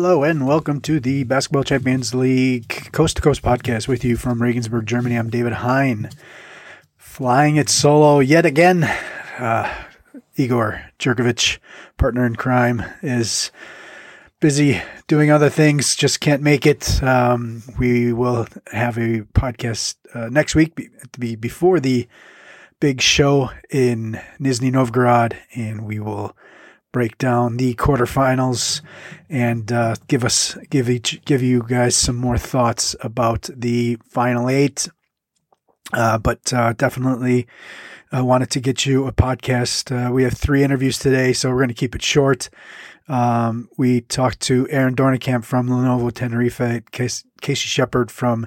Hello and welcome to the Basketball Champions League Coast to Coast podcast with you from Regensburg, Germany. I'm David Hein, flying it solo yet again. Uh, Igor Jerkovich, partner in crime, is busy doing other things, just can't make it. Um, we will have a podcast uh, next week, be before the big show in Nizhny Novgorod, and we will break down the quarterfinals and uh, give us give each give you guys some more thoughts about the final eight. Uh, but uh, definitely I wanted to get you a podcast. Uh, we have three interviews today, so we're going to keep it short. Um, we talked to Aaron Doornekamp from Lenovo Tenerife, Casey, Casey Shepard from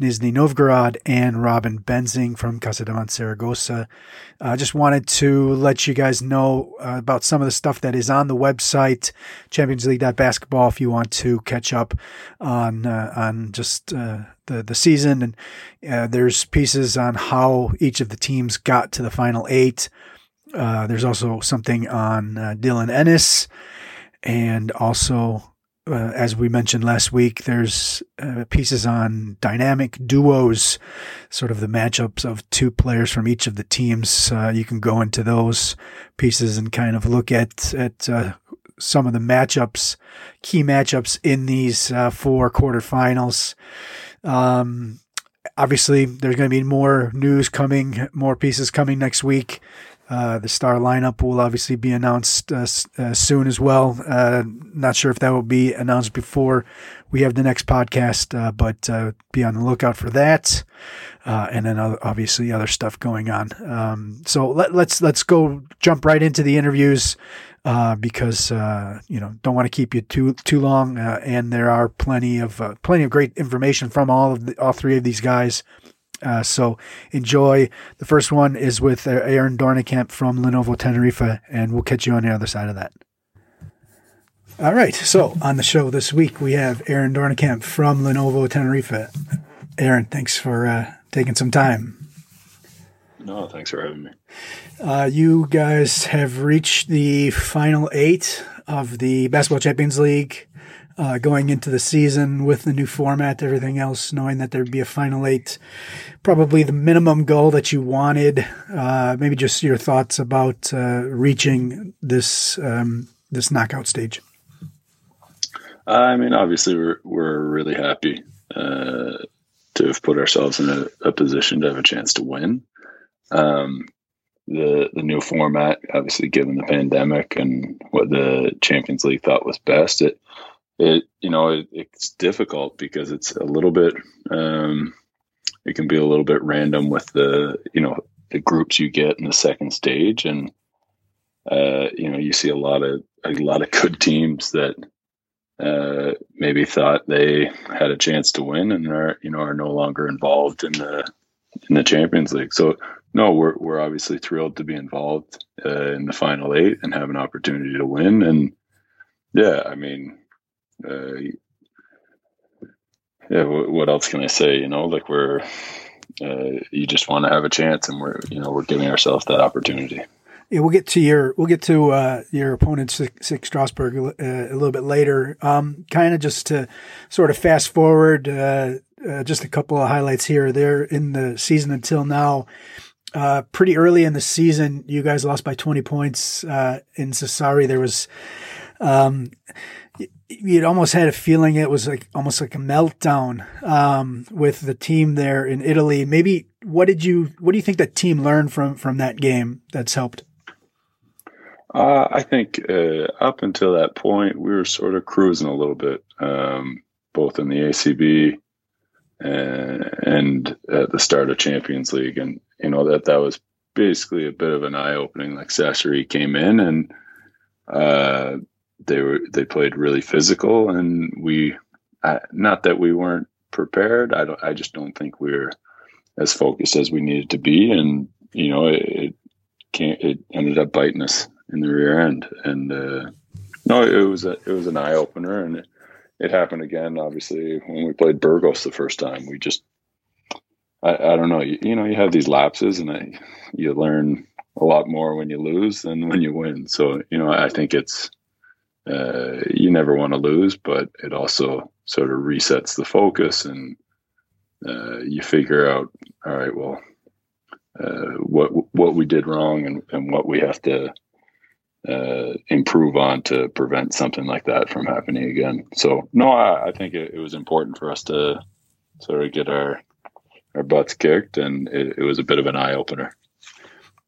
Nizhny Novgorod, and Robin Benzing from Casademont Saragossa. I uh, just wanted to let you guys know uh, about some of the stuff that is on the website, championsleague.basketball, if you want to catch up on uh, on just uh, the, the season. And uh, there's pieces on how each of the teams got to the final eight. Uh, there's also something on Dylan Ennis and also, uh, as we mentioned last week, there's uh, pieces on dynamic duos, sort of the matchups of two players from each of the teams. Uh, you can go into those pieces and kind of look at at uh, some of the matchups, key matchups in these uh, four quarterfinals. Um, obviously, there's going to be more news coming, more pieces coming next week. Uh, the star lineup will obviously be announced uh, uh, soon as well. Uh, not sure if that will be announced before we have the next podcast, uh, but be on the lookout for that. and then obviously other stuff going on. Um, so let, us let's, let's go jump right into the interviews because you know don't want to keep you too too long. and there are plenty of plenty of great information from all of the, all three of these guys. Uh, so enjoy. The first one is with uh, Aaron Doornekamp from Lenovo Tenerife, and we'll catch you on the other side of that. All right. So on the show this week, we have Aaron Doornekamp from Lenovo Tenerife. Aaron, thanks for uh, taking some time. No, thanks for having me. Uh, you guys have reached the final eight of the Basketball Champions League uh, going into the season with the new format, everything else, knowing that there'd be a final eight, probably the minimum goal that you wanted. Uh, maybe just your thoughts about uh, reaching this um, this knockout stage. I mean, obviously, we're we're really happy uh, to have put ourselves in a, a, position to have a chance to win. Um, the the new format, obviously, given the pandemic and what the Champions League thought was best, it it you know it, it's difficult because it's a little bit um, it can be a little bit random with the you know the groups you get in the second stage and uh, you know you see a lot of a lot of good teams that uh, maybe thought they had a chance to win and are you know are no longer involved in the in the Champions League. So no, we're we're obviously thrilled to be involved uh, in the final eight and have an opportunity to win. And yeah, I mean, uh, yeah, what else can I say? You know, like we're, uh, you just want to have a chance, and we're, you know, we're giving ourselves that opportunity. Yeah, we'll get to your we'll get to uh, your opponent, SIG Strasbourg, uh, a little bit later. Um, kind of just to sort of fast forward, uh, uh, just a couple of highlights here. or There in the season until now. Uh, pretty early in the season, you guys lost by 20 points uh, in Sassari. There was um, you'd almost had a feeling it was like almost like a meltdown um, with the team there in Italy. Maybe what did you what do you think that team learned from from that game that's helped? Uh, I think uh, up until that point, we were sort of cruising a little bit, um, both in the ACB and, and, at the start of Champions League, and you know that that was basically a bit of an eye opening. Like Sassari came in and uh, they were they played really physical, and we not that we weren't prepared. I don't. I just don't think we are as focused as we needed to be, and you know it, it can't. It ended up biting us in the rear end, and uh, no, it was a it was an eye opener, and it, it happened again. Obviously, when we played Burgos the first time, we just I, I don't know. You, you, know, you have these lapses, and I, you learn a lot more when you lose than when you win. So you know, I think it's uh, you never want to lose, but it also sort of resets the focus and uh, you figure out, all right, well, uh, what what we did wrong and, and what we have to uh, improve on to prevent something like that from happening again. So no, I, I think it, it, was important for us to sort of get our our butts kicked, and it, it was a bit of an eye opener.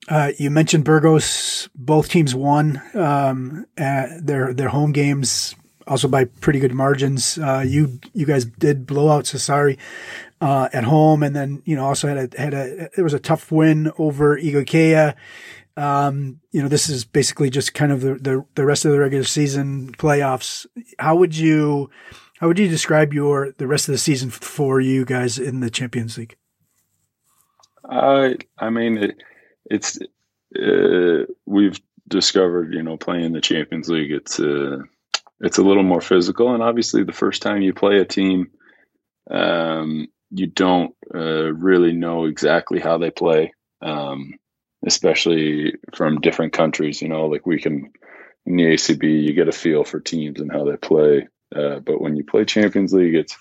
Uh, you mentioned Burgos. Both teams won um, their their home games, also by pretty good margins. Uh, you you guys did blow out Sassari uh, at home, and then you know also had a had a it was a tough win over Igokea. Um, you know, this is basically just kind of the, the, the rest of the regular season playoffs. How would you how would you describe your the rest of the season for you guys in the Champions League? I I mean it, it's uh, we've discovered you know playing the Champions League it's uh, it's a little more physical and obviously the first time you play a team um, you don't uh, really know exactly how they play um, especially from different countries. You know, like we can in the ACB, you get a feel for teams and how they play. Uh, but when you play Champions League, it's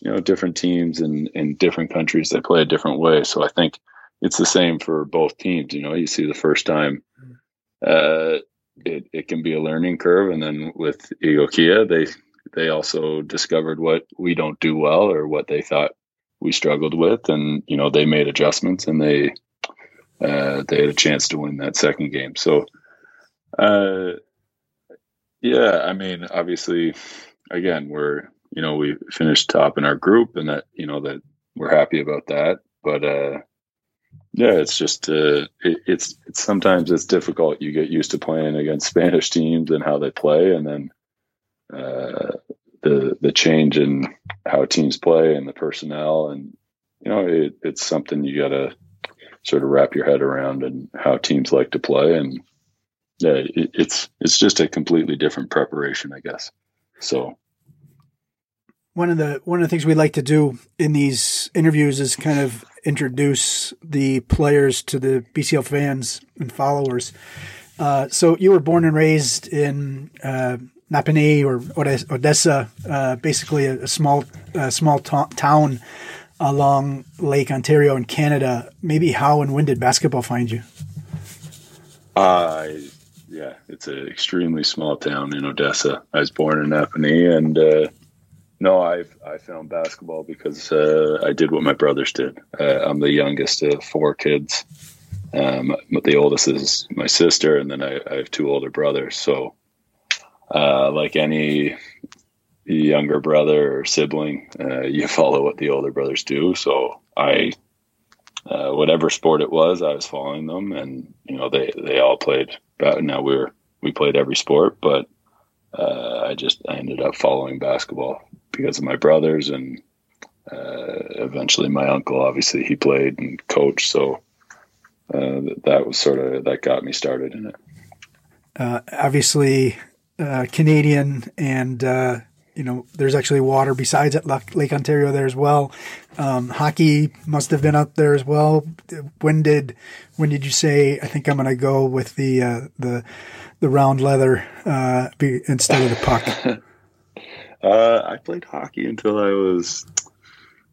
you know different teams in in different countries they play a different way. So I think it's the same for both teams. You know, you see the first time. Uh, it, it can be a learning curve, and then with Igokea, they they also discovered what we don't do well or what they thought we struggled with, and you know they made adjustments and they uh, they had a chance to win that second game. So, uh, yeah, I mean, obviously, again, we're you know we finished top in our group, and that you know that we're happy about that. But uh, yeah, it's just uh, it, it's it's sometimes it's difficult. You get used to playing against Spanish teams and how they play, and then uh, the the change in how teams play and the personnel, and you know it, it's something you gotta sort of wrap your head around and how teams like to play. And yeah, it, it's it's just a completely different preparation, I guess. So one of the one of the things we like to do in these interviews is kind of introduce the players to the BCL fans and followers. Uh, so you were born and raised in uh, Napanee or Odessa, uh, basically a, a small small town along Lake Ontario in Canada. Maybe how and when did basketball find you? Uh, yeah, it's an extremely small town in Odessa. I was born in Napanee, and uh, no, I I found basketball because uh, I did what my brothers did. Uh, I'm the youngest of four kids. Um, but the oldest is my sister, and then I, I have two older brothers. So, uh, like any younger brother or sibling, uh, you follow what the older brothers do. So I, uh, whatever sport it was, I was following them, and you know they they all played. Now we were we played every sport, but uh, I just I ended up following basketball because of my brothers and uh, eventually my uncle. Obviously, he played and coached, so uh, that was sort of that got me started in it. Uh, obviously, Canadian and you know, there's actually water besides at Lake Ontario there as well. Um, hockey must have been up there as well. When did when did you say I think I'm going to go with the uh, the the round leather uh, be, instead of the puck? uh, I played hockey until I was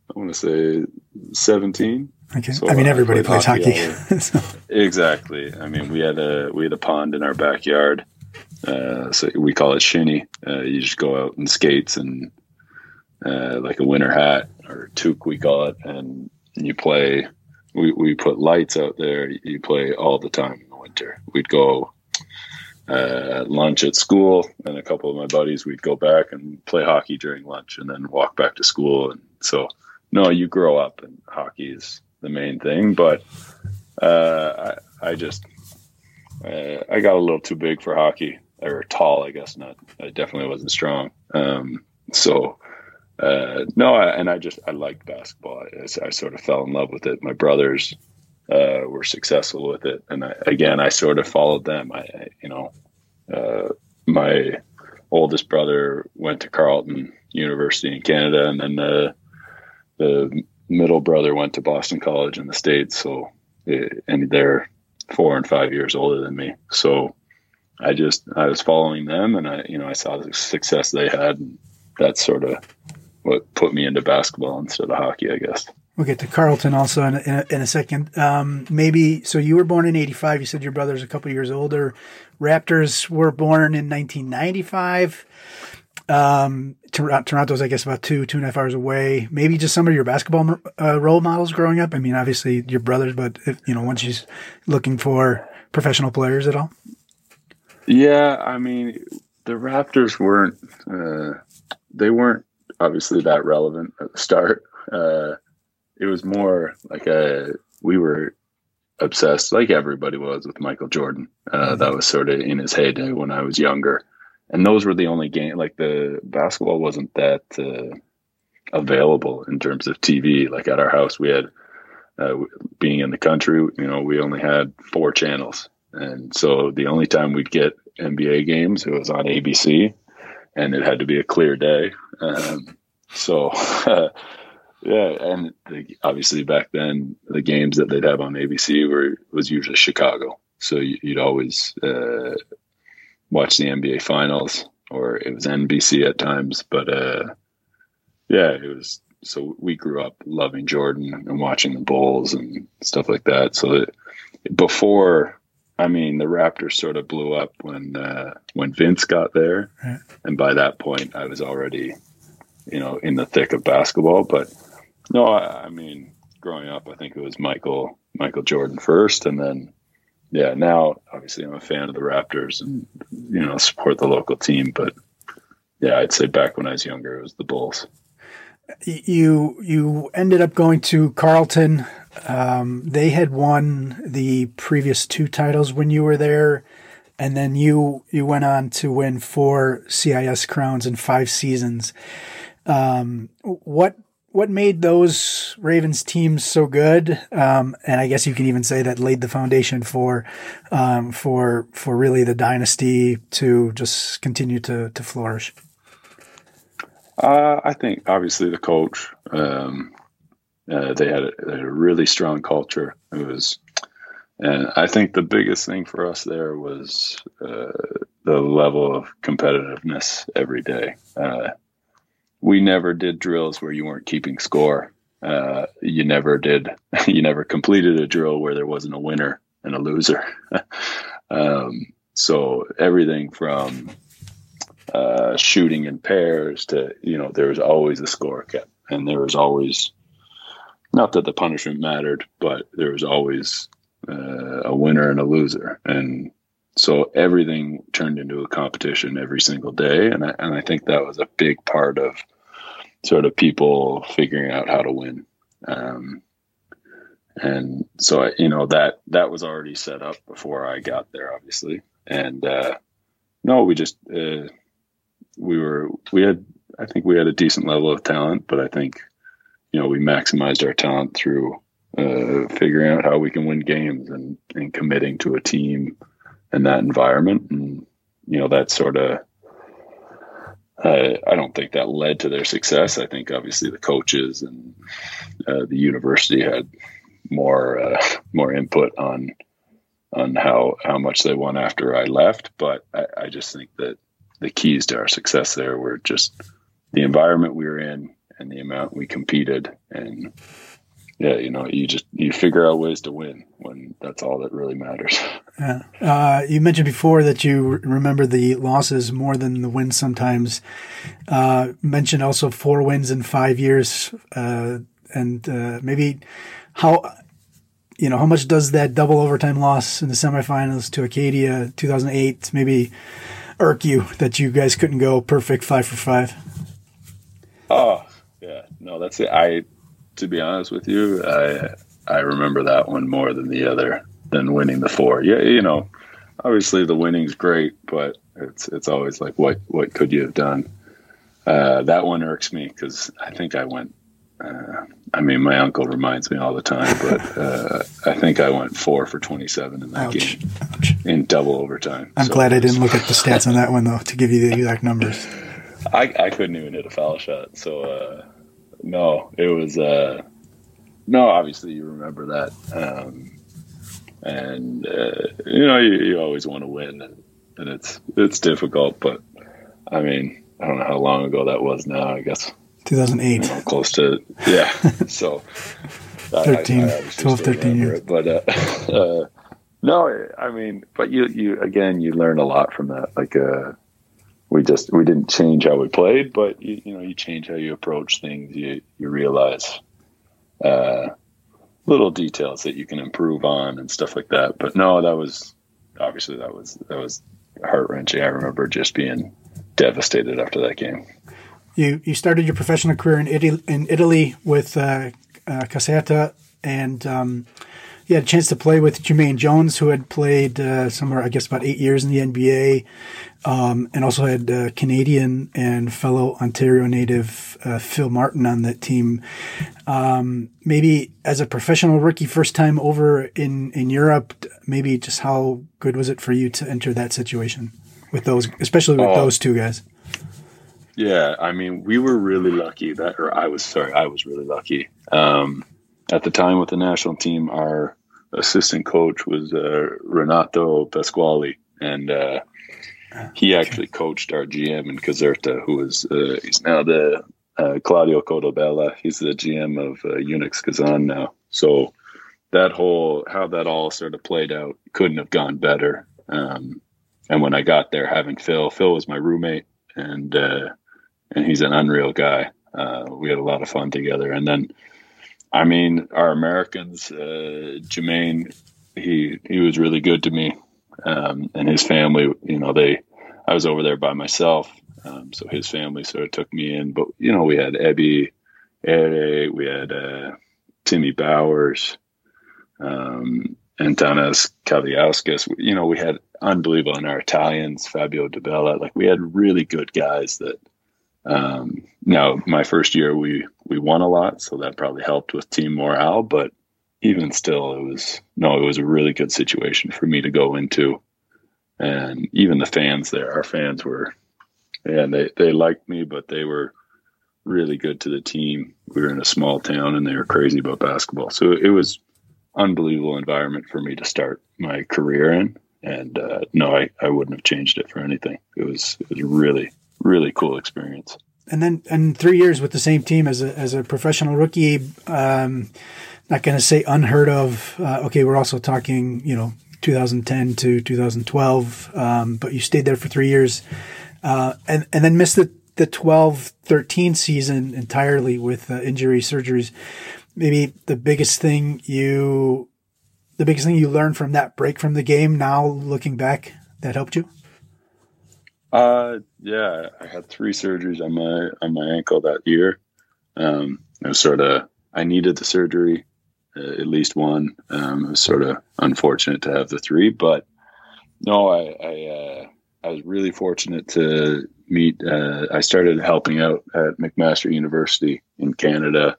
I want to say 17. Okay. So I mean, everybody I plays hockey. hockey. so. Exactly. I mean, we had a we had a pond in our backyard uh, so we call it shinny. Uh, you just go out and skates and uh, like a winter hat or toque, we call it, and you play. We, we put lights out there. You play all the time in the winter. We'd go uh, lunch at school, and a couple of my buddies, we'd go back and play hockey during lunch, and then walk back to school. And so, no, you grow up, and hockey is the main thing. But uh, I, I just uh, I got a little too big for hockey or tall, I guess not. I definitely wasn't strong. Um, so uh, no, I, and I just I liked basketball. I, I, sort of fell in love with it. My brothers uh, were successful with it, and I, again, I sort of followed them. I, I you know, uh, my oldest brother went to Carleton University in Canada, and then the the middle brother went to Boston College in the states. So, and they're four and five years older than me. So I just I was following them, and I you know I saw the success they had, and that's sort of what put me into basketball instead of hockey, I guess. We'll get to Carleton also in a, in a, in a second. Um, maybe so. You were born in '85. You said your brother's a couple years older. Raptors were born in 1995. Um, Toronto's, I guess, about two two and a half hours away. Maybe just some of your basketball uh, role models growing up. I mean, obviously your brothers, but if, you know, once she's looking for professional players at all. Yeah, I mean, the Raptors weren't. Uh, they weren't obviously that relevant at the start. Uh, it was more like a we were obsessed, like everybody was, with Michael Jordan. Uh, mm-hmm. That was sort of in his heyday when I was younger, and those were the only game. Like the basketball wasn't that uh, available in terms of TV. Like at our house, we had uh, being in the country, you know, we only had four channels, and so the only time we'd get NBA games, it was on ABC, and it had to be a clear day. Um, so. Yeah, and the, obviously back then the games that they'd have on ABC were was usually Chicago, so you'd always uh, watch the NBA Finals, or it was NBC at times. But uh, yeah, it was. So we grew up loving Jordan and watching the Bulls and stuff like that. So that before, I mean, the Raptors sort of blew up when uh, when Vince got there, and by that point, I was already, you know, in the thick of basketball. But no, I, I mean, growing up, I think it was Michael Michael Jordan first, and then yeah, now obviously I'm a fan of the Raptors and you know support the local team, but yeah, I'd say back when I was younger, it was the Bulls. You you ended up going to Carleton. Um, they had won the previous two titles when you were there, and then you you went on to win four CIS crowns in five seasons. Um, what what made those Ravens teams so good? Um, and I guess you can even say that laid the foundation for, um, for, for really the dynasty to just continue to, to flourish. Uh, I think obviously the coach, um, uh, they, had a, they had a really strong culture. It was, and I think the biggest thing for us there was uh, the level of competitiveness every day. We never did drills where you weren't keeping score. Uh, you never did. You never completed a drill where there wasn't a winner and a loser. um, so everything from uh, shooting in pairs to you know there was always a score kept, and there was always not that the punishment mattered, but there was always uh, a winner and a loser, and so everything turned into a competition every single day, and I, and I think that was a big part of sort of people figuring out how to win. Um, and so, you know, that, that was already set up before I got there, obviously. And, uh, no, we just, uh, we were, we had, I think we had a decent level of talent, but I think, you know, we maximized our talent through, uh, figuring out how we can win games and, and committing to a team and that environment. And, you know, that sort of, uh, I don't think that led to their success. I think obviously the coaches and uh, the university had more uh, more input on on how how much they won after I left. But I, I, just think that the keys to our success there were just the environment we were in and the amount we competed and yeah, you know, you just you figure out ways to win when that's all that really matters. Yeah. Uh, you mentioned before that you remember the losses more than the wins sometimes. Uh, mentioned also four wins in five years, uh, and uh, maybe how you know how much does that double overtime loss in the semifinals to Acadia 2008 maybe irk you that you guys couldn't go perfect five for five? Oh yeah, no, that's it. I to be honest with you, I I remember that one more than the other than winning the four. Yeah, you know, obviously the winning's great, but it's it's always like what what could you have done? Uh, that one irks me because I think I went. Uh, I mean, my uncle reminds me all the time, but uh, I think I went four for twenty-seven in that Ouch. game Ouch. in double overtime. I'm so glad I didn't look at the stats on that one though to give you the exact numbers. I, I couldn't even hit a foul shot, so uh, no, it was uh, no. Obviously, you remember that, um, and uh, you know you, you always want to win, and and it's it's difficult. But I mean, I don't know how long ago that was now. I guess 2008, you know, close to yeah. so 13, I, I 12, 13 years. It, but uh, uh, no, I mean, but you you again, you learn a lot from that. Like uh, we just we didn't change how we played, but you, you know, you change how you approach things. You you realize. Uh, little details that you can improve on and stuff like that. But no, that was obviously that was that was heart wrenching. I remember just being devastated after that game. You you started your professional career in Italy, in Italy with uh, uh, Caserta, and um, you had a chance to play with Jermaine Jones, who had played uh, somewhere, I guess, about eight years in the NBA, um, and also had uh, Canadian and fellow Ontario native uh, Phil Martin on that team. Um, maybe as a professional rookie, first time over in in Europe, maybe just how good was it for you to enter that situation with those, especially with oh. those two guys? Yeah, I mean, we were really lucky that, or I was sorry, I was really lucky. Um, at the time with the national team, our assistant coach was uh, Renato Pasquale, and uh, he actually coached our GM in Caserta, who is uh, he's now the uh, Claudio Coldebella. He's the GM of uh, UNICS Kazan now. So that whole how that all sort of played out couldn't have gone better. Um, and when I got there, having Phil, Phil was my roommate, and uh, and he's an unreal guy. Uh, we had a lot of fun together, and then I mean, our Americans, uh, Jermaine, he he was really good to me, um, and his family. You know, they I was over there by myself, um, so his family sort of took me in. But you know, we had Ebi, Ere, we had uh, Timmy Bowers, um, Antanas Kaliauskas. You know, we had unbelievable in our Italians, Fabio Di Bella. Like we had really good guys that um, now, my first year, we we won a lot, so that probably helped with team morale. But even still, it was no, it was a really good situation for me to go into, and even the fans there, our fans were, yeah, they they liked me, but they were really good to the team. We were in a small town, and they were crazy about basketball, so it was unbelievable environment for me to start my career in. And uh, no, I, I wouldn't have changed it for anything. It was it was really really cool experience. And then, and three years with the same team as a as a professional rookie. Um, not going to say unheard of. Uh, okay, we're also talking, you know, 2010 to 2012, um, but you stayed there for three years, uh, and and then missed the the 12 13 season entirely with uh, injury surgeries. Maybe the biggest thing you, the biggest thing you learned from that break from the game. Now looking back, that helped you. Uh, yeah, I had three surgeries on my on my ankle that year. Um, it was sort of I needed the surgery, uh, at least one. Um, it was sort of unfortunate to have the three, but no, I I, uh, I was really fortunate to meet. Uh, I started helping out at McMaster University in Canada,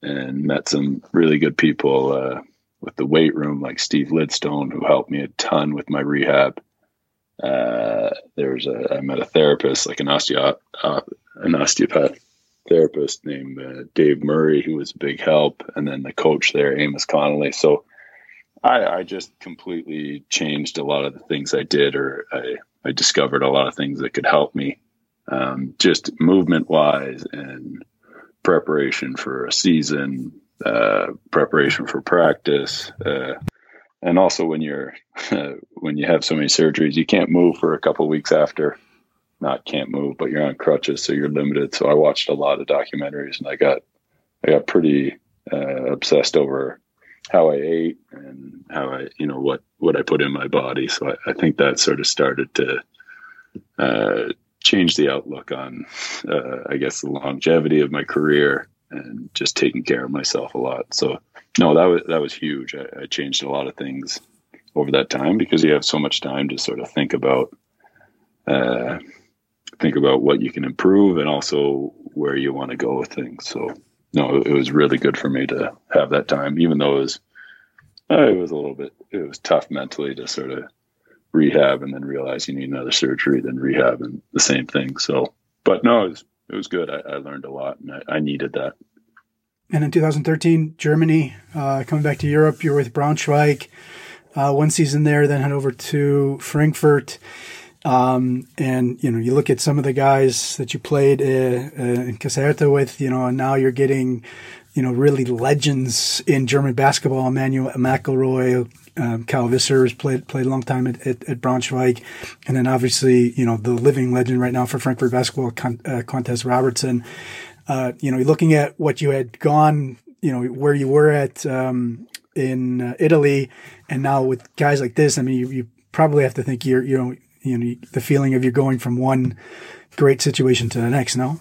and met some really good people uh, with the weight room, like Steve Lidstone, who helped me a ton with my rehab uh, there's a I met a therapist, like an osteo uh, an osteopath therapist named uh, Dave Murray, who was a big help, and then the coach there, Amos Connolly. So I, I just completely changed a lot of the things I did, or I, I discovered a lot of things that could help me, um, just movement wise and preparation for a season, uh, preparation for practice. Uh, and also when you're when you have so many surgeries, you can't move for a couple weeks after. Not can't move, but you're on crutches, so you're limited. So I watched a lot of documentaries, and I got I got pretty uh, obsessed over how I ate and how I you know what what I put in my body. So I, I think that sort of started to uh, change the outlook on uh, I guess the longevity of my career and just taking care of myself a lot. So no, that was that was huge. I, I, changed a lot of things over that time because you have so much time to sort of think about uh, think about what you can improve and also where you want to go with things. So no, it was really good for me to have that time, even though it was uh, it was a little bit it was tough mentally to sort of rehab and then realize you need another surgery, then rehab and the same thing. So, but no, it was it was good. I, I learned a lot and I, I needed that. And in 2013, Germany, uh, coming back to Europe, you were with Braunschweig, uh, one season there, then head over to Frankfurt. Um, and you know, you look at some of the guys that you played uh, uh, in Caserta with, you know, and now you're getting, you know, really legends in German basketball. Emmanuel McElroy, um, Cal Visser played played a long time at, at, at, Braunschweig, and then obviously, you know, the living legend right now for Frankfurt basketball, Con- uh, Quantez Robertson. Uh, you know, looking at what you had gone, you know, where you were at um, in uh, Italy, and now with guys like this, I mean, you, you probably have to think you're, you know, you know, the feeling of you're going from one great situation to the next. No.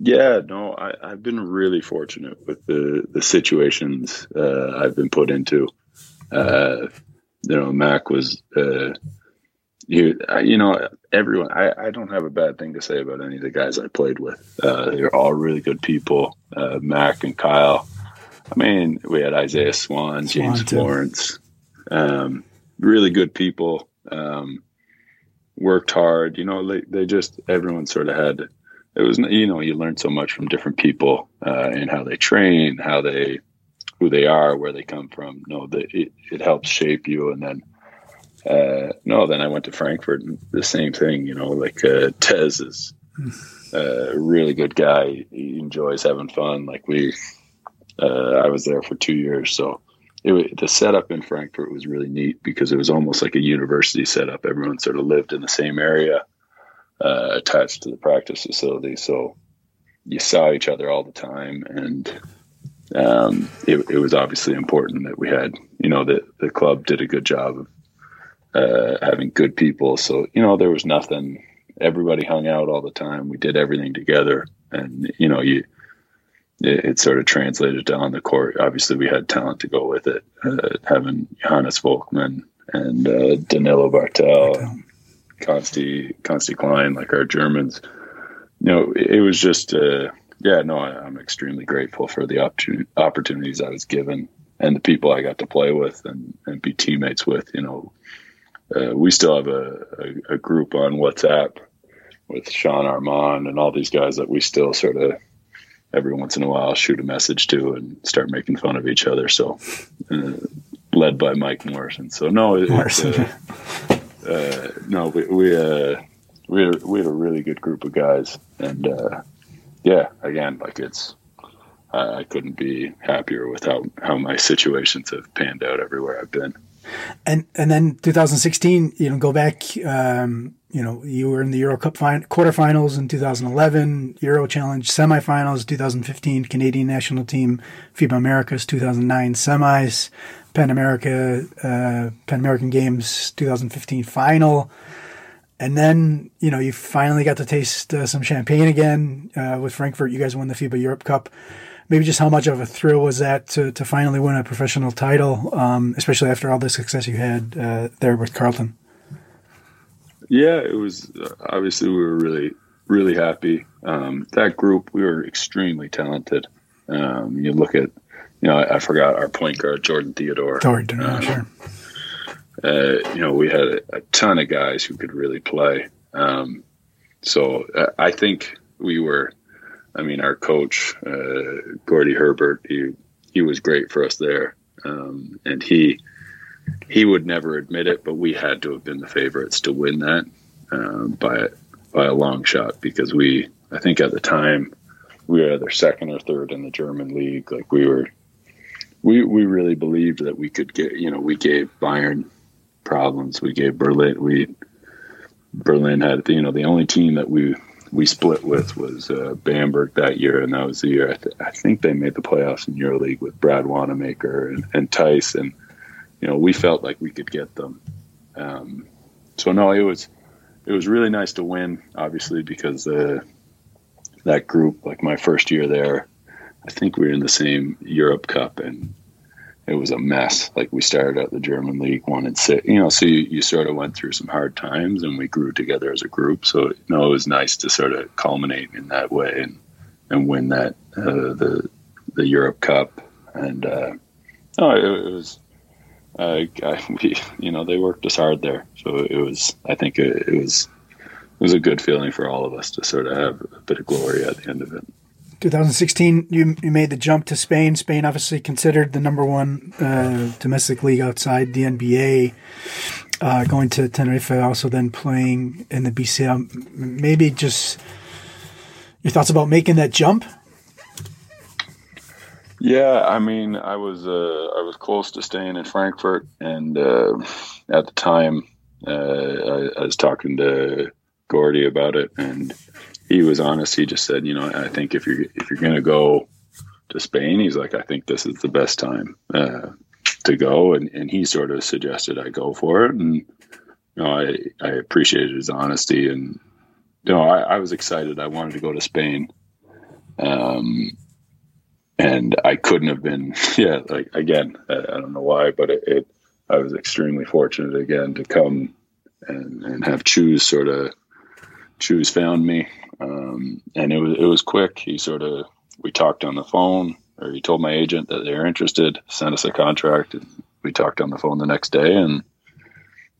Yeah, no, I, have been really fortunate with the the situations uh, I've been put into. Uh, you know, Mac was, uh, you, you know, everyone. I, I don't have a bad thing to say about any of the guys I played with. Uh, they're all really good people. Uh, Mac and Kyle. I mean, we had Isaiah Swan, James Swan Florence, um, really good people. Um, worked hard. You know, they, they just everyone sort of had. It was you know you learn so much from different people uh, and how they train, how they who they are, where they come from. No, it, it helps shape you. And then uh, no, then I went to Frankfurt and the same thing. You know, like uh, Tez is a really good guy. He enjoys having fun. Like we, uh, I was there for two years, so it, the setup in Frankfurt was really neat because it was almost like a university setup. Everyone sort of lived in the same area, uh, attached to the practice facility. So you saw each other all the time, and um, it, it, was obviously important that we had, you know, that the club did a good job of uh, having good people. So you know, there was nothing. Everybody hung out all the time. We did everything together, and you know, you it, it, sort of translated on the court. Obviously, we had talent to go with it, uh, having Johannes Voigtmann and uh, Danilo Barthel, Consti, Consti Klein, like our Germans. You know, it, it was just, uh, yeah, no, I, am extremely grateful for the opportunity, opportunities I was given and the people I got to play with and, and be teammates with. You know, uh, we still have a, a, a group on WhatsApp with Sean Armand and all these guys that we still sort of every once in a while shoot a message to and start making fun of each other. So, uh, led by Mike Morrison. So no, it, Morrison. Uh, uh, no, we we uh, we had, we had a really good group of guys, and uh, yeah, again, like it's. I couldn't be happier with how, how my situations have panned out everywhere I've been. And and then 2016, you know, go back um, you know, you were in the Euro Cup fin- quarterfinals in 2011, Euro Challenge semifinals 2015, Canadian national team, FIBA Americas 2009 semis, Pan America, uh, Pan American Games 2015 final. And then, you know, you finally got to taste uh, some champagne again uh, with Frankfurt. You guys won the FIBA Europe Cup. Maybe just how much of a thrill was that to, to finally win a professional title, um, especially after all the success you had uh, there with Carleton? Yeah, it was uh, obviously we were really really happy. Um, that group we were extremely talented. Um, you look at you know I, I, forgot our point guard Jordan Theodore. Jordan, um, sure. Uh, you know we had a, a, ton of guys who could really play. Um, so uh, I think we were. I mean, our coach uh, Gordie Herbert, he he was great for us there, um, and he he would never admit it, but we had to have been the favorites to win that uh, by by a long shot because we, I think at the time, we were either second or third in the German league. Like we were, we we really believed that we could get. You know, we gave Bayern problems. We gave Berlin. We Berlin had you know the only team that we we split with was uh, Bamberg that year, and that was the year I, th- I think they made the playoffs in EuroLeague with Brad Wanamaker and, and Theis and you know, we felt like we could get them. Um, so no, it was it was really nice to win, obviously, because uh, that group, like my first year there, I think we were in the same Europe Cup, and it was a mess. Like we started out the German league one and six, you know, so you, you sort of went through some hard times, and we grew together as a group. So you know, it was nice to sort of culminate in that way and and win that uh, the the Europe Cup, and uh, no, it, it was uh, we, you know, they worked us hard there. So it was, I think it, it, was, it was a good feeling for all of us to sort of have a bit of glory at the end of it. 2016, you, you made the jump to Spain. Spain, obviously considered the number one uh, domestic league outside the NBA. uh, going to Tenerife, also then playing in the BCL. Maybe just your thoughts about making that jump. Yeah, I mean, I was uh, I was close to staying in Frankfurt, and uh, at the time, uh, I, I, was talking to Gordie about it, and he was honest. He just said, you know, I think if you're if you're gonna go to Spain, he's like, I think this is the best time uh, to go, and and he sort of suggested I go for it, and you know, I I appreciated his honesty, and you know, I, I was excited. I wanted to go to Spain. Um, and I couldn't have been, yeah, like again, I, I don't know why, but it, it, I was extremely fortunate again to come and, and have choose sort of choose found me. Um, and it was, it was quick. He sort of, we talked on the phone or he told my agent that they're interested, sent us a contract and we talked on the phone the next day and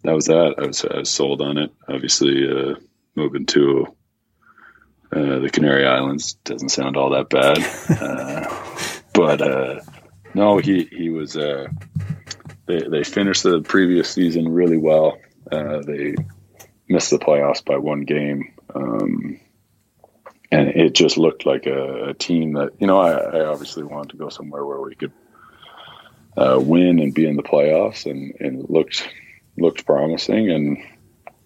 that was that. I was, I was sold on it. Obviously, uh, moving to uh, the Canary Islands doesn't sound all that bad, uh, but uh, no, he he was. Uh, they they finished the previous season really well. Uh, they missed the playoffs by one game, um, and it just looked like a, a, team that you know. I, I, obviously wanted to go somewhere where we could win and be in the playoffs, and, and it looked looked promising, and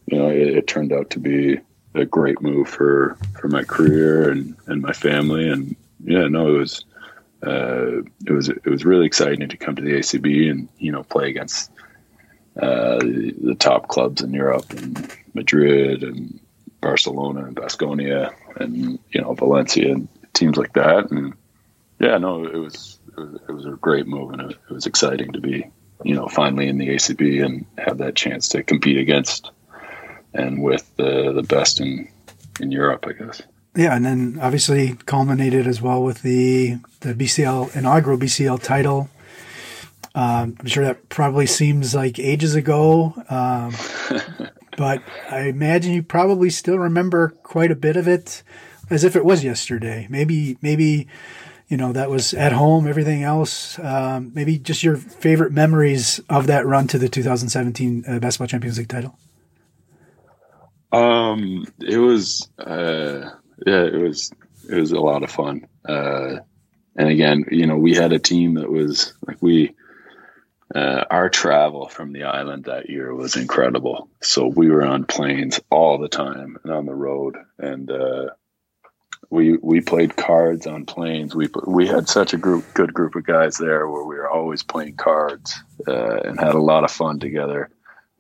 you know it, it turned out to be a great move for for my career and and my family and yeah no it was uh, it was it was really exciting to come to the ACB and you know play against uh, the, top clubs in Europe and Madrid and Barcelona and Basconia and you know Valencia and teams like that and yeah no it was it was, it was a great move and it, it was exciting to be you know finally in the ACB and have that chance to compete against and with the the best in in Europe, I guess. Yeah, and then obviously culminated as well with the the BCL inaugural BCL title. Um, I'm sure that probably seems like ages ago, um, but I imagine you probably still remember quite a bit of it, as if it was yesterday. Maybe, maybe, you know, that was at home. Everything else, um, maybe just your favorite memories of that run to the 2017 uh, Basketball Champions League title. Um, it was, uh, yeah, it was, it was a lot of fun. Uh, and again, you know, we had a team that was like we, uh, our travel from the island that year was incredible. So we were on planes all the time and on the road, and uh, we we played cards on planes. We we had such a group, good group of guys there, where we were always playing cards uh, and had a lot of fun together.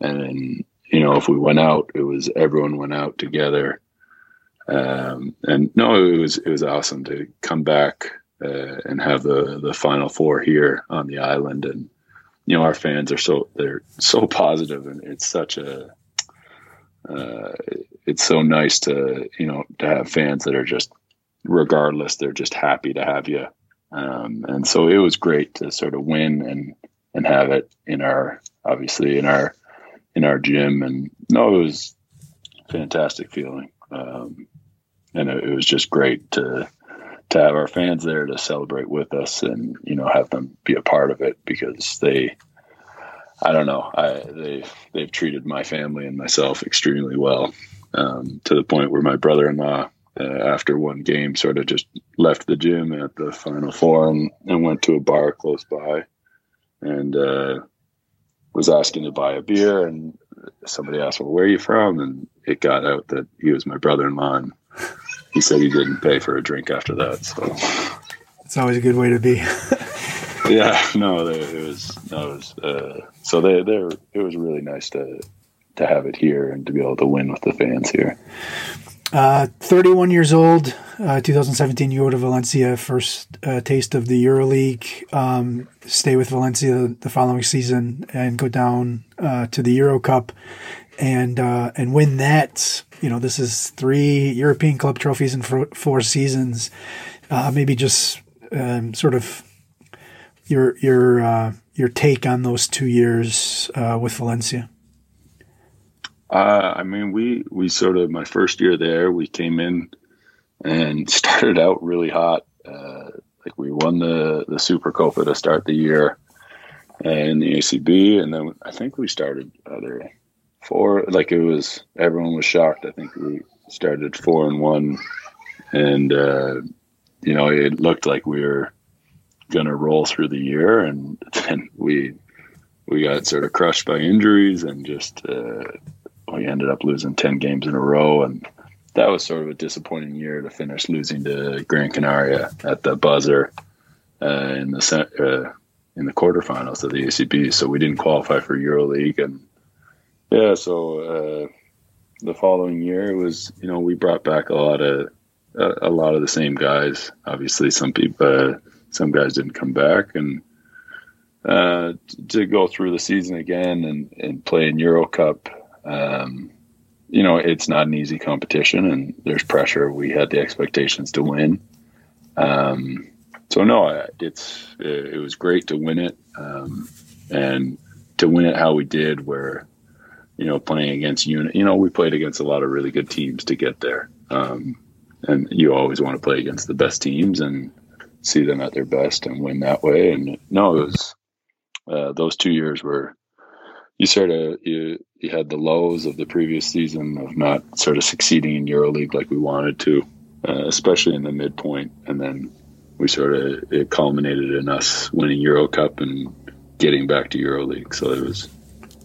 And you know, if we went out, it was everyone went out together. Um, and no, it was it was awesome to come back uh, and have the the final four here on the island, and you know, our fans are so they're so positive, and it's such a uh, it's so nice to you know to have fans that are just regardless they're just happy to have you. Um, and so it was great to sort of win and and have it in our obviously in our in our gym, and no, it was fantastic feeling, um, and it, it was just great to to have our fans there to celebrate with us, and you know have them be a part of it because they. I don't know. I, they they've treated my family and myself extremely well, um, to the point where my brother-in-law, uh, after one game, sort of just left the gym at the final four and, and went to a bar close by, and uh, was asking to buy a beer, and somebody asked, "Well, where are you from?" And it got out that he was my brother-in-law, and he said he didn't pay for a drink after that. So it's always a good way to be. yeah, no, it was no, it was uh, so they they're. it was really nice to to have it here and to be able to win with the fans here. Uh, 31 years old, uh, 2017, you go to Valencia, first uh, taste of the EuroLeague. Um, stay with Valencia the following season and go down uh, to the Euro Cup and uh, and win that. You know, this is three European club trophies in four, four seasons. Uh, maybe just um, sort of your your uh, your take on those two years with Valencia. Uh, I mean, we we sort of my first year there, we came in and started out really hot. Uh, like we won the the Super Copa to start the year in the ACB, and then I think we started either four. Like it was, everyone was shocked. I think we started four and one, and uh, you know it looked like we were going to roll through the year, and then we we got sort of crushed by injuries, and just uh, we ended up losing ten games in a row, and that was sort of a disappointing year to finish losing to Gran Canaria at the buzzer uh, in the uh, in the quarterfinals of the ACB. So we didn't qualify for EuroLeague, and yeah, so uh, the following year was you know we brought back a lot of a, a lot of the same guys. Obviously, some people uh, some guys didn't come back, and uh, to go through the season again and, and play in Euro Cup. Um, you know, it's not an easy competition and there's pressure. We had the expectations to win. Um, so no, it's, it, was great to win it. Um, and to win it how we did where, you know, playing against UNICS, you know, we played against a lot of really good teams to get there. Um, and you always want to play against the best teams and see them at their best and win that way. And no, it was, uh, those two years were you sort of you you had the lows of the previous season of not sort of succeeding in EuroLeague like we wanted to, uh, especially in the midpoint, and then we sort of it culminated in us winning Euro Cup and getting back to EuroLeague. So it was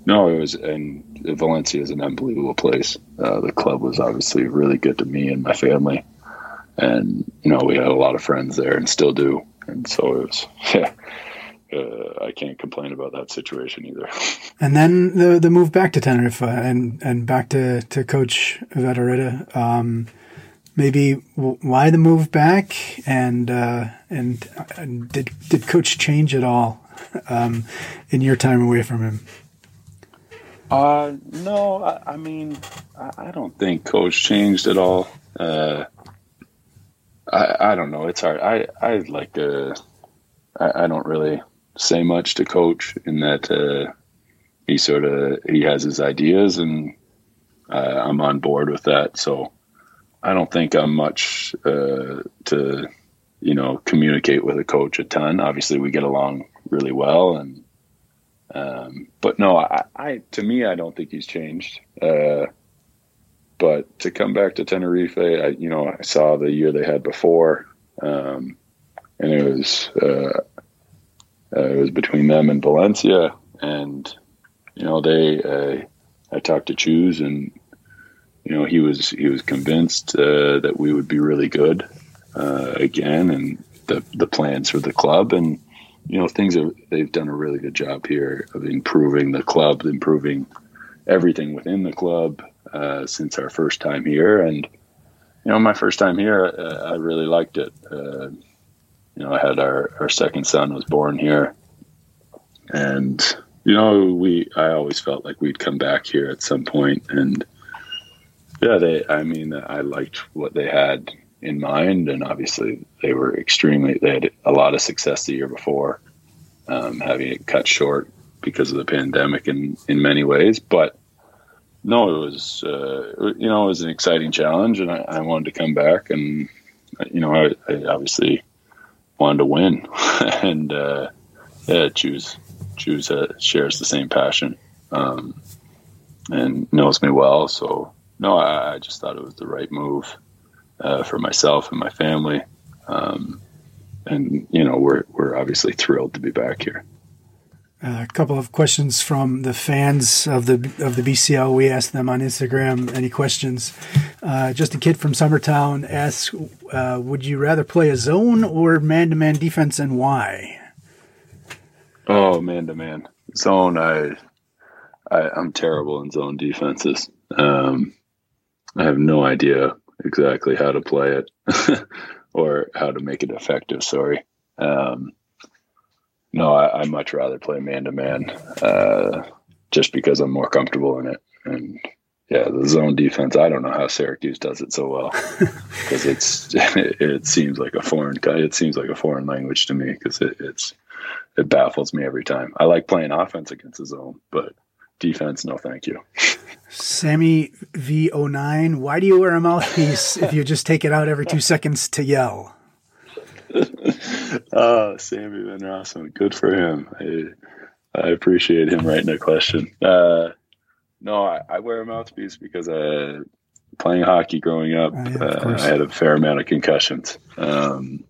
no, it was and Valencia is an unbelievable place. Uh, the club was obviously really good to me and my family, and you know we had a lot of friends there and still do, and so it was yeah uh, I can't complain about that situation either. And then the the move back to Tenerife and and back to to Coach Vidorreta. Um, maybe why the move back and uh, and, and, did did Coach change at all um, in your time away from him? Uh, no, I, I mean, I, I, don't think Coach changed at all. Uh, I I don't know. It's hard. I I like to. I, I don't really say much to coach in that uh, he sort of he has his ideas and uh, I'm on board with that. So I don't think I'm much uh, to you know communicate with a coach a ton. Obviously, we get along really well, and um, but no, I, I, to me I don't think he's changed. Uh, but to come back to Tenerife, I, you know, I saw the year they had before, um, and it was uh, uh, it was between them and Valencia, and you know they. Uh, I talked to Txus, and you know he was he was convinced uh, that we would be really good uh, again, and the the plans for the club, and you know things are they've done a really good job here of improving the club, improving everything within the club uh, since our first time here, and you know my first time here, uh, I really liked it. You know, I had our, our second son was born here. And, you know, we, I always felt like we'd come back here at some point. And yeah, they, I mean, I liked what they had in mind. And obviously they were extremely, they had a lot of success the year before, um, having it cut short because of the pandemic in, in many ways. But, no, it was, uh, you know, it was an exciting challenge, and I, I wanted to come back. And you know, I, I obviously wanted to win, and uh, yeah, Txus Txus uh, shares the same passion um, and knows me well. So no, I, I, just thought it was the right move uh, for myself and my family. Um, and you know, we're we're obviously thrilled to be back here. Uh, a couple of questions from the fans of the of the BCL. We asked them on Instagram any questions. Uh, just a kid from Summertown asks, uh, "Would you rather play a zone or man to man defense, and why?" Oh, man to man zone. I, I am terrible in zone defenses. Um, I have no idea exactly how to play it or how to make it effective. Sorry. Um, no, I, I much rather play man to man, just because I'm more comfortable in it. And yeah, the zone defense. I don't know how Syracuse does it so well because it's it, it, seems like a foreign it seems like a foreign language to me because it, it's it baffles me every time. I like playing offense against the zone, but defense, no, thank you. Sammy V09, why do you wear a mouthpiece if you just take it out every two seconds to yell? oh, Sammy Van Rossum, good for him. I, I appreciate him writing a question. Uh, no, I, I, wear a mouthpiece because uh, playing hockey growing up, oh, yeah, uh, I had a fair amount of concussions. Um,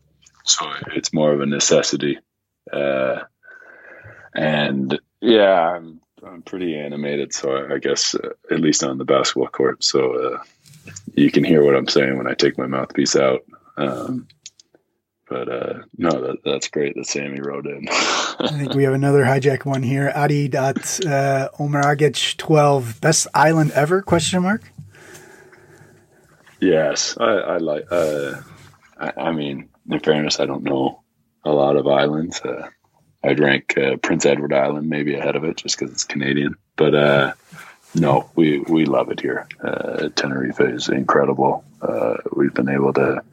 so it's more of a necessity. Uh, and yeah, I'm, I'm pretty animated, so I guess uh, at least on the basketball court. So uh, you can hear what I'm saying when I take my mouthpiece out. Um, but uh, no, that, that's great that Sammy wrote in. I think we have another hijack one here. Adi dot uh, twelve best island ever? Question mark. Yes, I, I like. Uh, I, I, mean, in fairness, I don't know a lot of islands. Uh, I'd rank uh, Prince Edward Island maybe ahead of it just because it's Canadian. But uh, no, we we love it here. Uh, Tenerife is incredible. Uh, we've been able to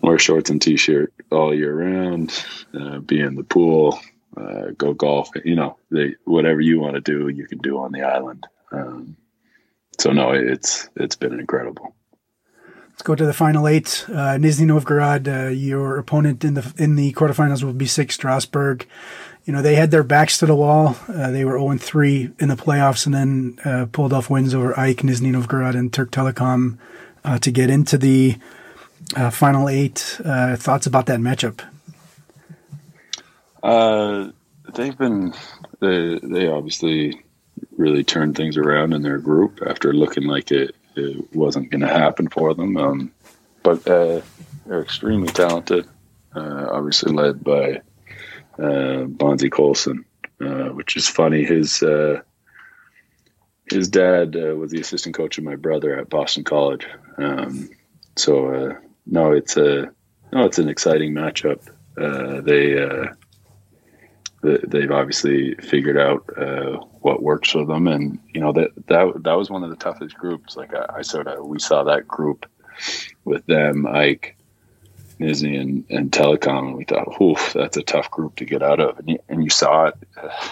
wear shorts and t-shirt all year round, uh, be in the pool, uh, go golf. You know, they, whatever you want to do, you can do on the island. Um, so no, it's it's been incredible. Let's go to the final eight. Uh, Nizhny Novgorod, uh, your opponent in the in the quarterfinals will be SIG Strasbourg. You know they had their backs to the wall. Uh, they were zero oh three in the playoffs, and then uh, pulled off wins over AEK, Nizhny Novgorod, and Türk Telekom uh, to get into the uh, final eight. thoughts about that matchup? they've been they they obviously really turned things around in their group after looking like it it wasn't going to happen for them. Um, but uh, they're extremely talented, uh, obviously led by uh, Bonzi Colson, uh, which is funny. His uh, his dad uh, was the assistant coach of my brother at Boston College. Um, so no, it's a no, it's an exciting matchup. they they've obviously figured out uh, what works for them, and you know that that that was one of the toughest groups. Like I, I sort of we saw that group with them, AEK, Nizhny, and, and Telekom, and we thought, "Oof, that's a tough group to get out of." And you, and you saw it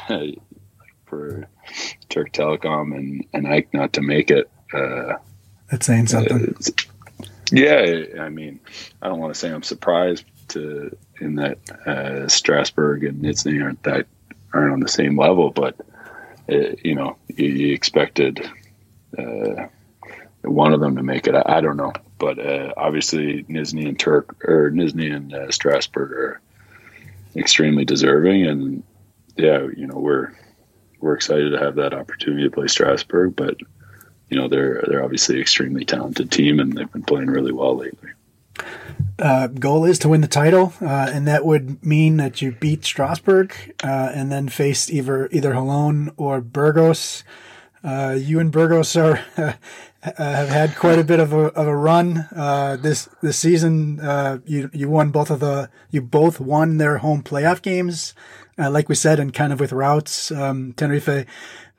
uh, for Türk Telekom and and AEK not to make it. Uh, that's saying something. yeah, I mean, I don't want to say I'm surprised to in that uh, Strasbourg and Nizhny aren't that aren't on the same level, but uh, you know you, you expected uh, one of them to make it. I, I don't know, but uh, obviously Nizhny and Turk or Nizhny and uh, Strasbourg are extremely deserving, and yeah, you know we're we're excited to have that opportunity to play Strasbourg, but you know they're they're obviously extremely talented team, and they've been playing really well lately uh, goal is to win the title, uh, and that would mean that you beat Strasbourg uh, and then face either either Holon or Burgos. Uh, you and Burgos are have had quite a bit of a, of a run uh, this this season. Uh, you you won both of the you both won their home playoff games, like we said, and kind of with routes. Um, Tenerife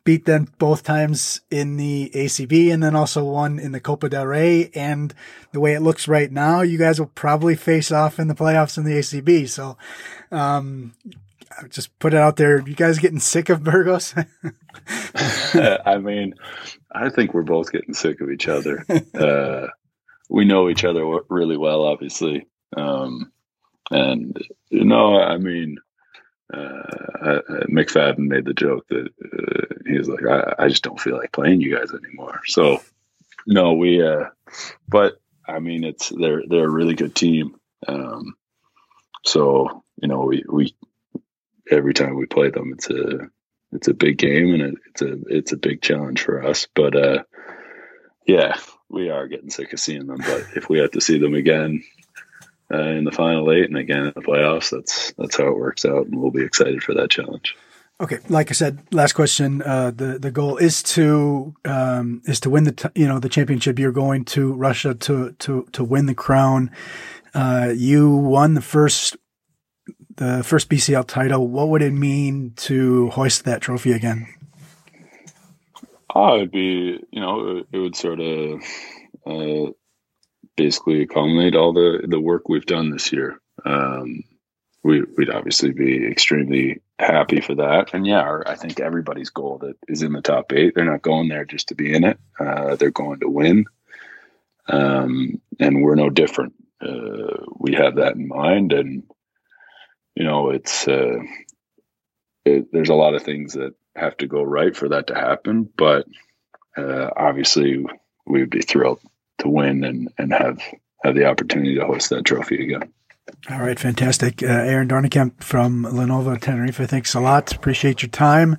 beat them both times in the ACB and then also one in the Copa del Rey. And the way it looks right now, you guys will probably face off in the playoffs in the ACB. So, um, just put it out there. You guys getting sick of Burgos? I mean, I think we're both getting sick of each other. Uh, we know each other really well, obviously. Um, and you know, I mean, uh, McFadden made the joke that uh, he was like, I, I, just don't feel like playing you guys anymore. So, no, we, uh, but I mean, it's they're they're a really good team. Um, so you know, we we every time we play them, it's a it's a big game and it, it's a it's a big challenge for us. But uh, yeah, we are getting sick of seeing them. But if we have to see them again, uh, in the final eight and again in the playoffs. That's that's how it works out, and we'll be excited for that challenge. Okay, like I said, last question. Uh, the the goal is to um, is to win the t- you know the championship. You're going to Russia to to to win the crown. Uh, you won the first the first BCL title. What would it mean to hoist that trophy again? Oh, it'd be you know it, it would sort of uh, basically accommodate all the the work we've done this year. Um, we, would obviously be extremely happy for that. And yeah, our, I think everybody's goal that is in the top eight, they're not going there just to be in it. Uh, they're going to win. Um, and we're no different. Uh, we have that in mind. And, you know, it's, uh, it, there's a lot of things that have to go right for that to happen. But uh, obviously, we would be thrilled to win and, and have have the opportunity to host that trophy again. All right, fantastic. Uh, Aaron Doornekamp from Lenovo Tenerife, thanks a lot. Appreciate your time.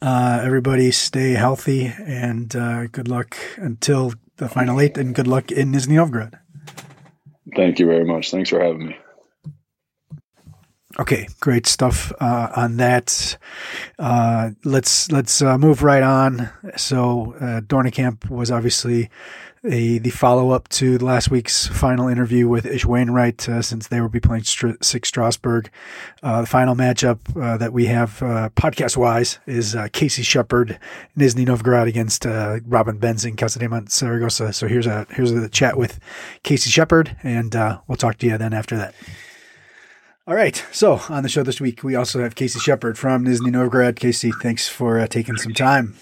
Uh, everybody stay healthy and uh, good luck until the final eight and good luck in Nizhny Novgorod. Thank you very much. Thanks for having me. Okay, great stuff uh, on that. Uh, let's let's uh, move right on. So uh, Doornekamp was obviously a, the follow up to last week's final interview with Ish Wainwright, uh, since they will be playing Str- SIG Strasbourg. Uh, the final matchup uh, that we have uh, podcast wise is uh, Casey Shepard, Nizhny Novgorod against uh, Robin Benzing, Casademont Saragossa. So here's a here's a chat with Casey Shepard, and we'll talk to you then after that. All right. So on the show this week, we also have Casey Shepard from Nizhny Novgorod. Casey, thanks for taking some time.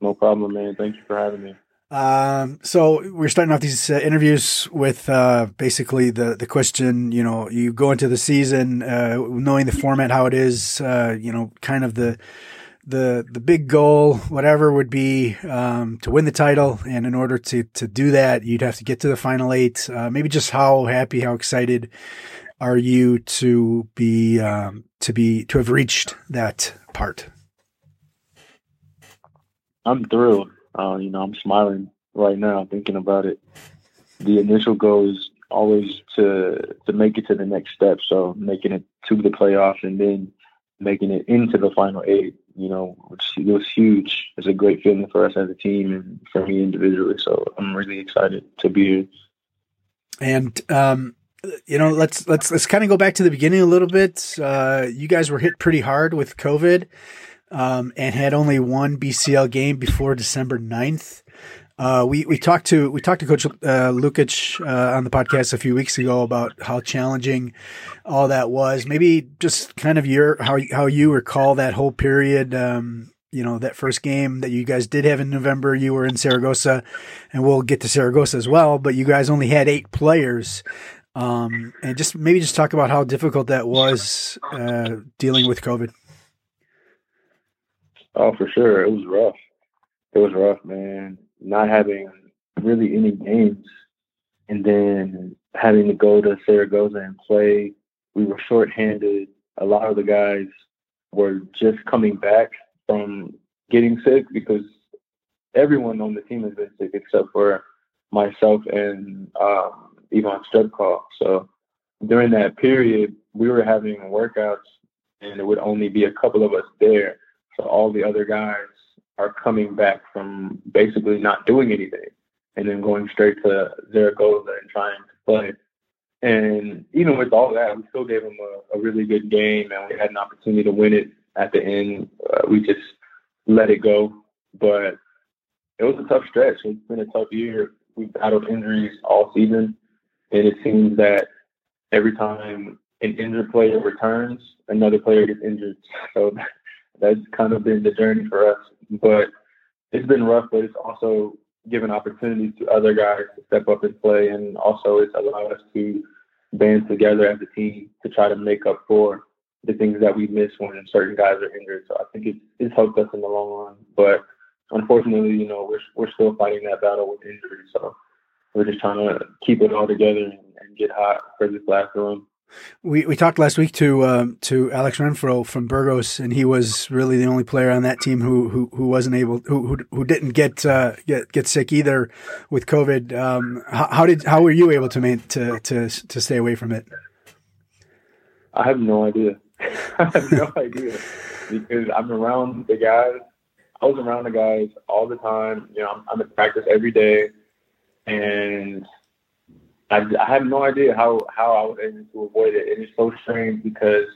No problem, man. Thank you for having me. Um, so we're starting off these uh, interviews with uh, basically the the question. You know, you go into the season uh, knowing the format, how it is. Uh, you know, kind of the the the big goal, whatever would be um, to win the title, and in order to to do that, you'd have to get to the final eight. Uh, maybe just how happy, how excited are you to be um, to be to have reached that part? I'm thrilled. Uh, you know, I'm smiling right now thinking about it. The initial goal is always to to make it to the next step. So making it to the playoffs and then making it into the final eight. You know, which was huge. It's a great feeling for us as a team and for me individually. So I'm really excited to be here. And um, you know, let's let's let's kind of go back to the beginning a little bit. Uh, you guys were hit pretty hard with COVID um, and had only one BCL game before December 9th. Uh, we, we talked to, we talked to coach, uh, Lukic, uh, on the podcast a few weeks ago about how challenging all that was. Maybe just kind of your, how, how you recall that whole period. Um, you know, that first game that you guys did have in November, you were in Saragossa and we'll get to Saragossa as well, but you guys only had eight players. Um, and just maybe just talk about how difficult that was, uh, dealing with COVID. Oh, for sure. It was rough. It was rough, man. Not having really any games and then having to go to Saragossa and play. We were shorthanded. A lot of the guys were just coming back from getting sick because everyone on the team has been sick except for myself and um, Ivan Strebkov. So during that period, we were having workouts and it would only be a couple of us there. So all the other guys are coming back from basically not doing anything and then going straight to Zaragoza and trying to play. And even with all that, we still gave them a, a really good game and we had an opportunity to win it at the end. Uh, we just let it go. But it was a tough stretch. It's been a tough year. We've battled injuries all season. And it seems that every time an injured player returns, another player gets injured. So that's kind of been the journey for us. But it's been rough, but it's also given opportunities to other guys to step up and play, and also it's allowed us to band together as a team to try to make up for the things that we miss when certain guys are injured. So I think it's it's helped us in the long run. But unfortunately, you know, we're we're still fighting that battle with injuries. So we're just trying to keep it all together and, and get hot for this last run. We we talked last week to um, to Alex Renfroe from Burgos, and he was really the only player on that team who who, who wasn't able who who, who didn't get uh, get get sick either with COVID. Um, how, how, did how were you able to main, to to to stay away from it? I have no idea. I have no idea because I'm around the guys. I was around the guys all the time. You know, I'm, I'm in practice every day, and I, I have no idea how, how I was able to avoid it. And it's so strange because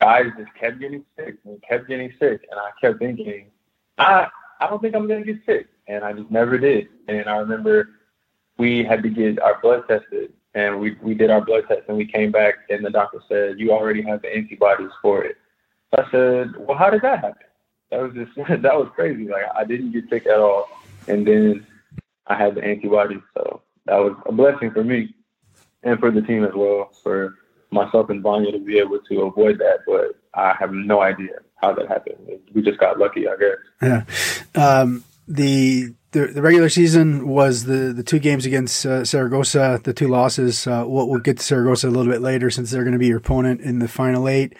guys just kept getting sick and kept getting sick. And I kept thinking, I, I don't think I'm going to get sick. And I just never did. And I remember we had to get our blood tested. And we, we did our blood test and we came back and the doctor said, you already have the antibodies for it. I said, well, how did that happen? That was just, that was crazy. Like I didn't get sick at all. And then I had the antibodies. So that was a blessing for me and for the team as well, for myself and Vanya to be able to avoid that. But I have no idea how that happened. We just got lucky, I guess. Yeah. Um, the, the the regular season was the the two games against uh, Saragossa, the two losses. Uh, we'll, we'll, get to Saragossa a little bit later since they're going to be your opponent in the final eight.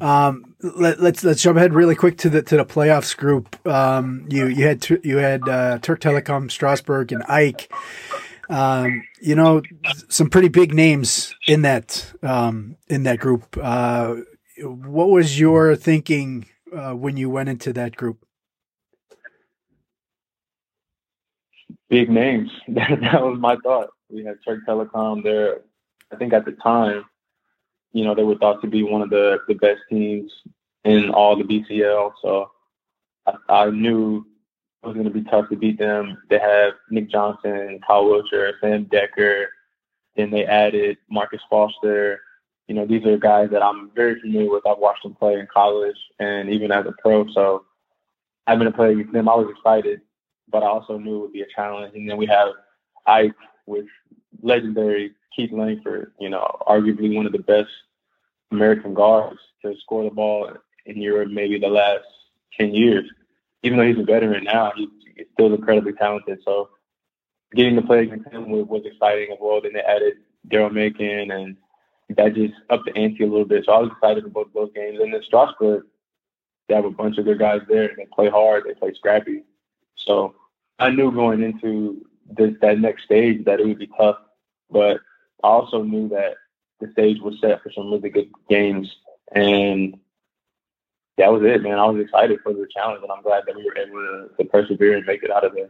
Um, let, us let's, let's jump ahead really quick to the to the playoffs group. Um, you you had you had uh, Türk Telekom, Strasbourg, and AEK. Um, you know, some pretty big names in that um, in that group. Uh, what was your thinking uh, when you went into that group? Big names. that, was my thought. We had Türk Telekom there. I think at the time, you know, they were thought to be one of the, the best teams in all the BCL. So I, I knew was going to be tough to beat them. They have Nick Johnson, Kyle Wiltjer, Sam Dekker. Then they added Marcus Foster. You know, these are guys that I'm very familiar with. I've watched them play in college and even as a pro. So having to play against them, I was excited, but I also knew it would be a challenge. And then we have AEK with legendary Keith Langford, you know, arguably one of the best American guards to score the ball in Europe maybe the last 10 years even though he's a veteran now, he's, still incredibly talented. So getting to play against him was, was exciting as well. Then they added Daryl Macon, and that just upped the ante a little bit. So I was excited about those games. And then Strasbourg, they have a bunch of good guys there. And they play hard. They play scrappy. So I knew going into this that next stage that it would be tough, but I also knew that the stage was set for some really good games. And that was it, man. I was excited for the challenge, and I'm glad that we were able to, to persevere and make it out of there.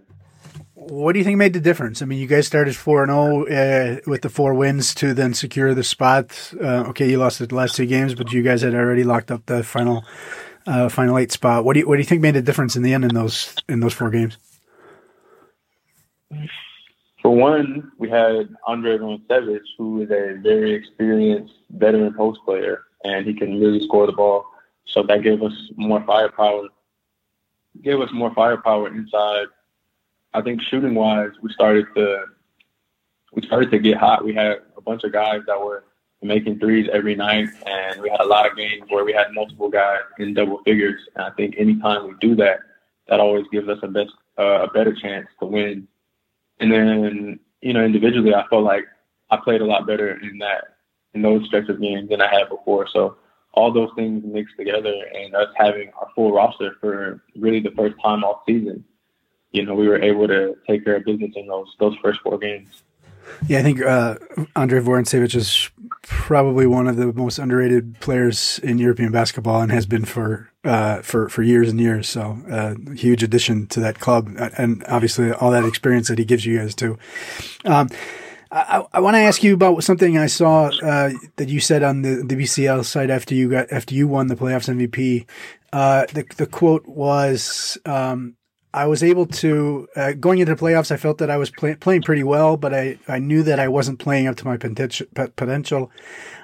What do you think made the difference? I mean, you guys started four and zero uh, with the four wins to then secure the spot. Uh, okay, you lost the last two games, but you guys had already locked up the final uh, final eight spot. What do you what do you think made the difference in the end in those in those four games? For one, we had Andrey Vorontsevich, who is a very experienced veteran post player, and he can really score the ball. So that gave us more firepower. Gave us more firepower inside. I think shooting wise, we started to we started to get hot. We had a bunch of guys that were making threes every night, and we had a lot of games where we had multiple guys in double figures. And I think anytime we do that, that always gives us a best uh, a better chance to win. And then you know individually, I felt like I played a lot better in that in those stretch of games than I had before. So all those things mixed together and us having our full roster for really the first time all season, you know, we were able to take care of business in those those first four games. Yeah, I think uh, Andrey Vorontsevich is probably one of the most underrated players in European basketball and has been for uh, for for years and years. So, uh, huge addition to that club, and obviously all that experience that he gives you guys too. Um, I, I want to ask you about something I saw uh, that you said on the, the BCL site after you got after you won the playoffs MVP. Uh, the the quote was, um, "I was able to uh, going into the playoffs. I felt that I was play, playing pretty well, but I, I knew that I wasn't playing up to my potential.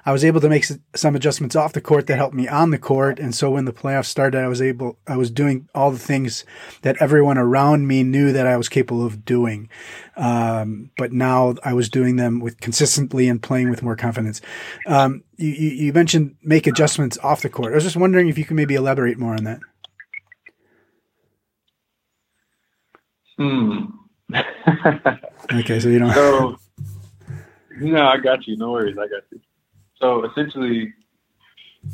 I was able to make some adjustments off the court that helped me on the court. And so when the playoffs started, I was able, I was doing all the things that everyone around me knew that I was capable of doing. Um, but now I was doing them with consistently and playing with more confidence. Um, you, you mentioned make adjustments off the court. I was just wondering if you could maybe elaborate more on that. Hmm. okay, so you don't. So, no, I got you. No worries, I got you. So essentially,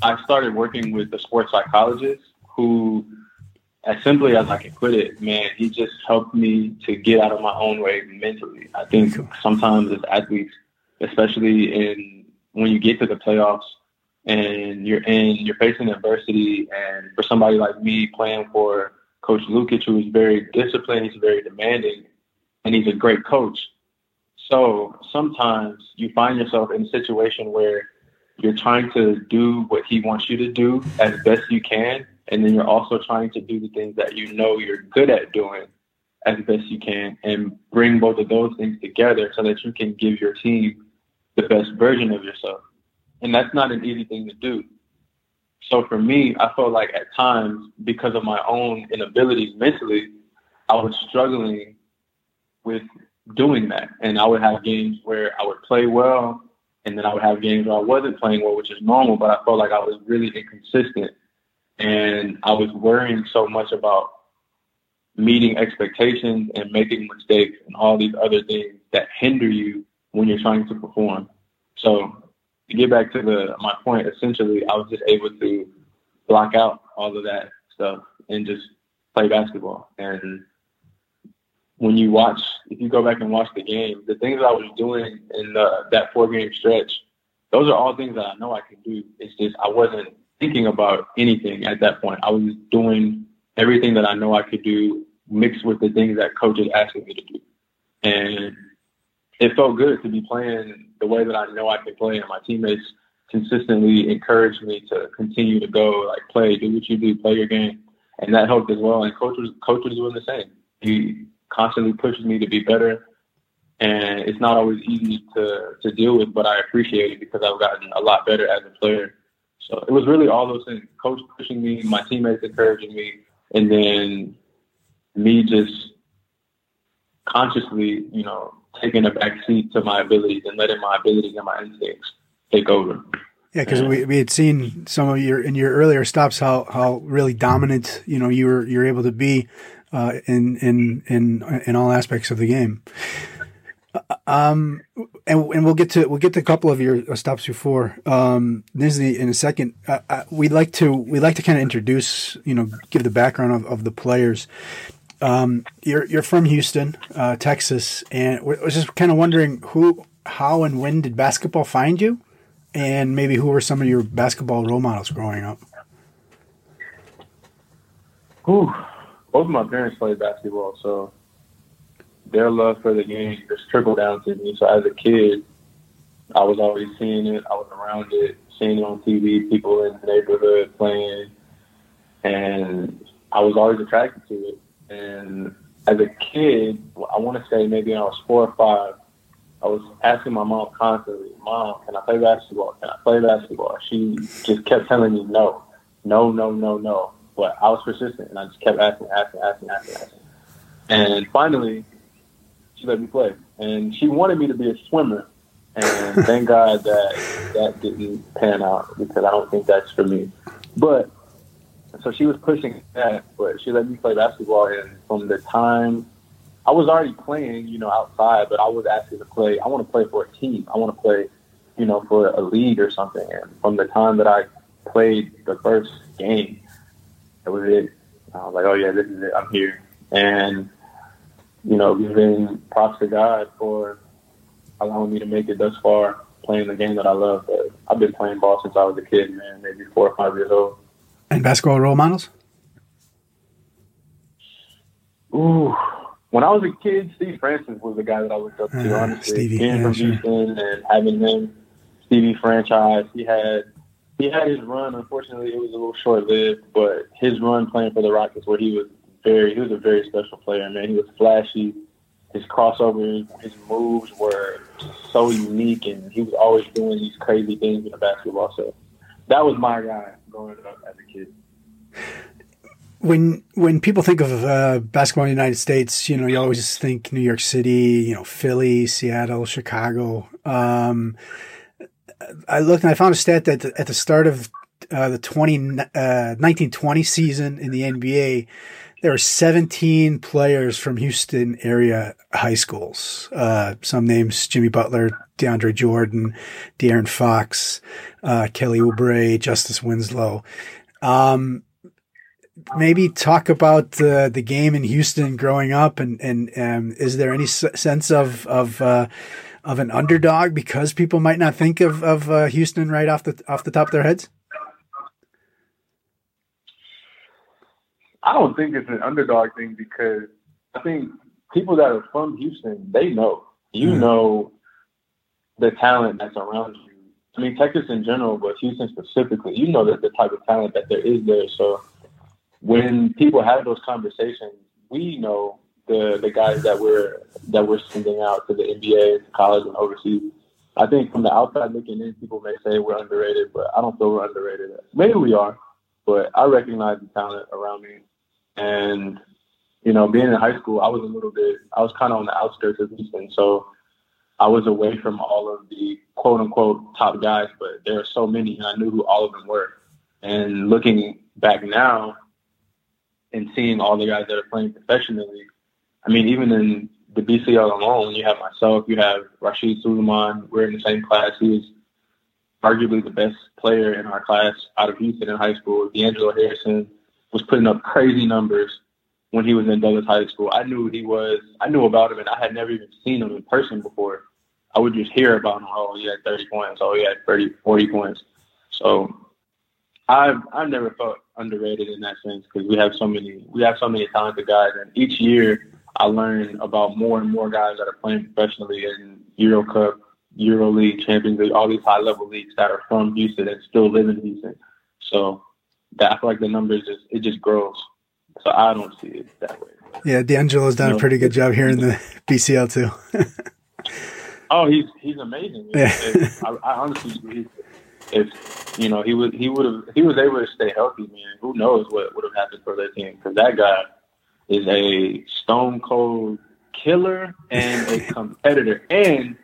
I started working with a sports psychologist who, as simply as I can put it, man, he just helped me to get out of my own way mentally. I think sometimes as athletes, especially in when you get to the playoffs and you're in, you're facing adversity, and for somebody like me playing for Coach Lukic, who is very disciplined, he's very demanding, and he's a great coach. So sometimes you find yourself in a situation where you're trying to do what he wants you to do as best you can, and then you're also trying to do the things that you know you're good at doing as best you can, and bring both of those things together so that you can give your team the best version of yourself. And that's not an easy thing to do. So for me, I felt like at times, because of my own inabilities mentally, I was struggling with doing that. And I would have games where I would play well and then I would have games where I wasn't playing well, which is normal, but I felt like I was really inconsistent. And I was worrying so much about meeting expectations and making mistakes and all these other things that hinder you when you're trying to perform. So to get back to the my point, essentially I was just able to block out all of that stuff and just play basketball. And when you watch, if you go back and watch the game, the things I was doing in the, that four game stretch, those are all things that I know I can do. It's just I wasn't thinking about anything at that point. I was doing everything that I know I could do mixed with the things that coaches asking me to do. And it felt good to be playing the way that I know I can play and my teammates consistently encouraged me to continue to go, like play, do what you do, play your game. And that helped as well. And coach was coach was doing the same. He constantly pushes me to be better. And it's not always easy to to deal with, but I appreciate it because I've gotten a lot better as a player. So it was really all those things. Coach pushing me, my teammates encouraging me, and then me just consciously, you know, taking a back seat to my abilities and letting my abilities and my instincts take over. Yeah, because we, we had seen some of your in your earlier stops how how really dominant you know you were you're able to be uh, in in in in all aspects of the game. Uh, um, and and we'll get to we'll get to a couple of your stops before um, Nizhny in a second. Uh, uh, we'd like to we'd like to kind of introduce you know give the background of, of the players. Um, you're you're from Houston, uh, Texas, and I was just kind of wondering who, how, and when did basketball find you, and maybe who were some of your basketball role models growing up? Ooh, both of my parents played basketball, so their love for the game just trickled down to me. So as a kid, I was always seeing it. I was around it, seeing it on TV, people in the neighborhood playing, and I was always attracted to it. And as a kid, I want to say maybe when I was four or five, I was asking my mom constantly, Mom, can I play basketball? Can I play basketball? She just kept telling me no, no, no, no, no. But I was persistent and I just kept asking, asking, asking, asking, asking. And finally, she let me play. And she wanted me to be a swimmer. And thank God that that didn't pan out because I don't think that's for me. But so she was pushing that, but she let me play basketball. And from the time I was already playing, you know, outside, but I was asking to play. I want to play for a team. I want to play, you know, for a league or something. And from the time that I played the first game, that was it. I was like, oh yeah, this is it. I'm here. And you know, giving props to God for allowing me to make it thus far, playing the game that I love. But I've been playing ball since I was a kid, man, maybe four or five years old. And basketball role models? Ooh, when I was a kid, Steve Francis was the guy that I looked up to. Uh, honestly, Stevie, being yeah, from sure. Houston and having him, Stevie franchise, he had he had his run. Unfortunately, it was a little short lived, but his run playing for the Rockets, where he was very, he was a very special player. Man, he was flashy. His crossovers, his moves were so unique, and he was always doing these crazy things in the basketball. So that was my guy growing up as a kid. When when people think of uh, basketball in the United States, you know, you always think New York City, you know, Philly, Seattle, Chicago. Um, I looked and I found a stat that at the start of uh, the 20, uh, 1920 season in the NBA, there are 17 players from Houston area high schools. Uh, some names Jimmy Butler, DeAndre Jordan, De'Aaron Fox, uh, Kelly Oubre, Justice Winslow. Um, maybe talk about the the game in Houston growing up, and and um, is there any s- sense of of uh, of an underdog because people might not think of of uh, Houston right off the off the top of their heads? I don't think it's an underdog thing because I think people that are from Houston, they know. You mm know the talent that's around you. I mean, Texas in general, but Houston specifically, you know that the type of talent that there is there. So when people have those conversations, we know the the guys that we're that we're sending out to the NBA, college, and overseas. I think from the outside looking in, people may say we're underrated, but I don't feel we're underrated. Maybe we are, but I recognize the talent around me and, you know, being in high school, I was a little bit, I was kind of on the outskirts of Houston. So I was away from all of the quote unquote top guys, but there are so many, and I knew who all of them were. And looking back now and seeing all the guys that are playing professionally, I mean, even in the BCL alone, you have myself, you have Rasheed Sulaimon. We're in the same class. He was arguably the best player in our class out of Houston in high school. D'Angelo Harrison was putting up crazy numbers when he was in Dulles High School. I knew he was. I knew about him, and I had never even seen him in person before. I would just hear about him. Oh, he had 30 points. Oh, he had 30, 40 points. So I've I've never felt underrated in that sense because we have so many we have so many talented guys, and each year I learn about more and more guys that are playing professionally in Euro Cup, Euro League, Champions League, all these high level leagues that are from Houston and still live in Houston. So I feel like the numbers just it just grows. So I don't see it that way. Yeah, D'Angelo's done a pretty good job here in the BCL too. oh, he's he's amazing. Yeah. If, I, I honestly, if you know he would he would have he was able to stay healthy, man. Who knows what would have happened for their team? Because that guy is a stone cold killer and a competitor. And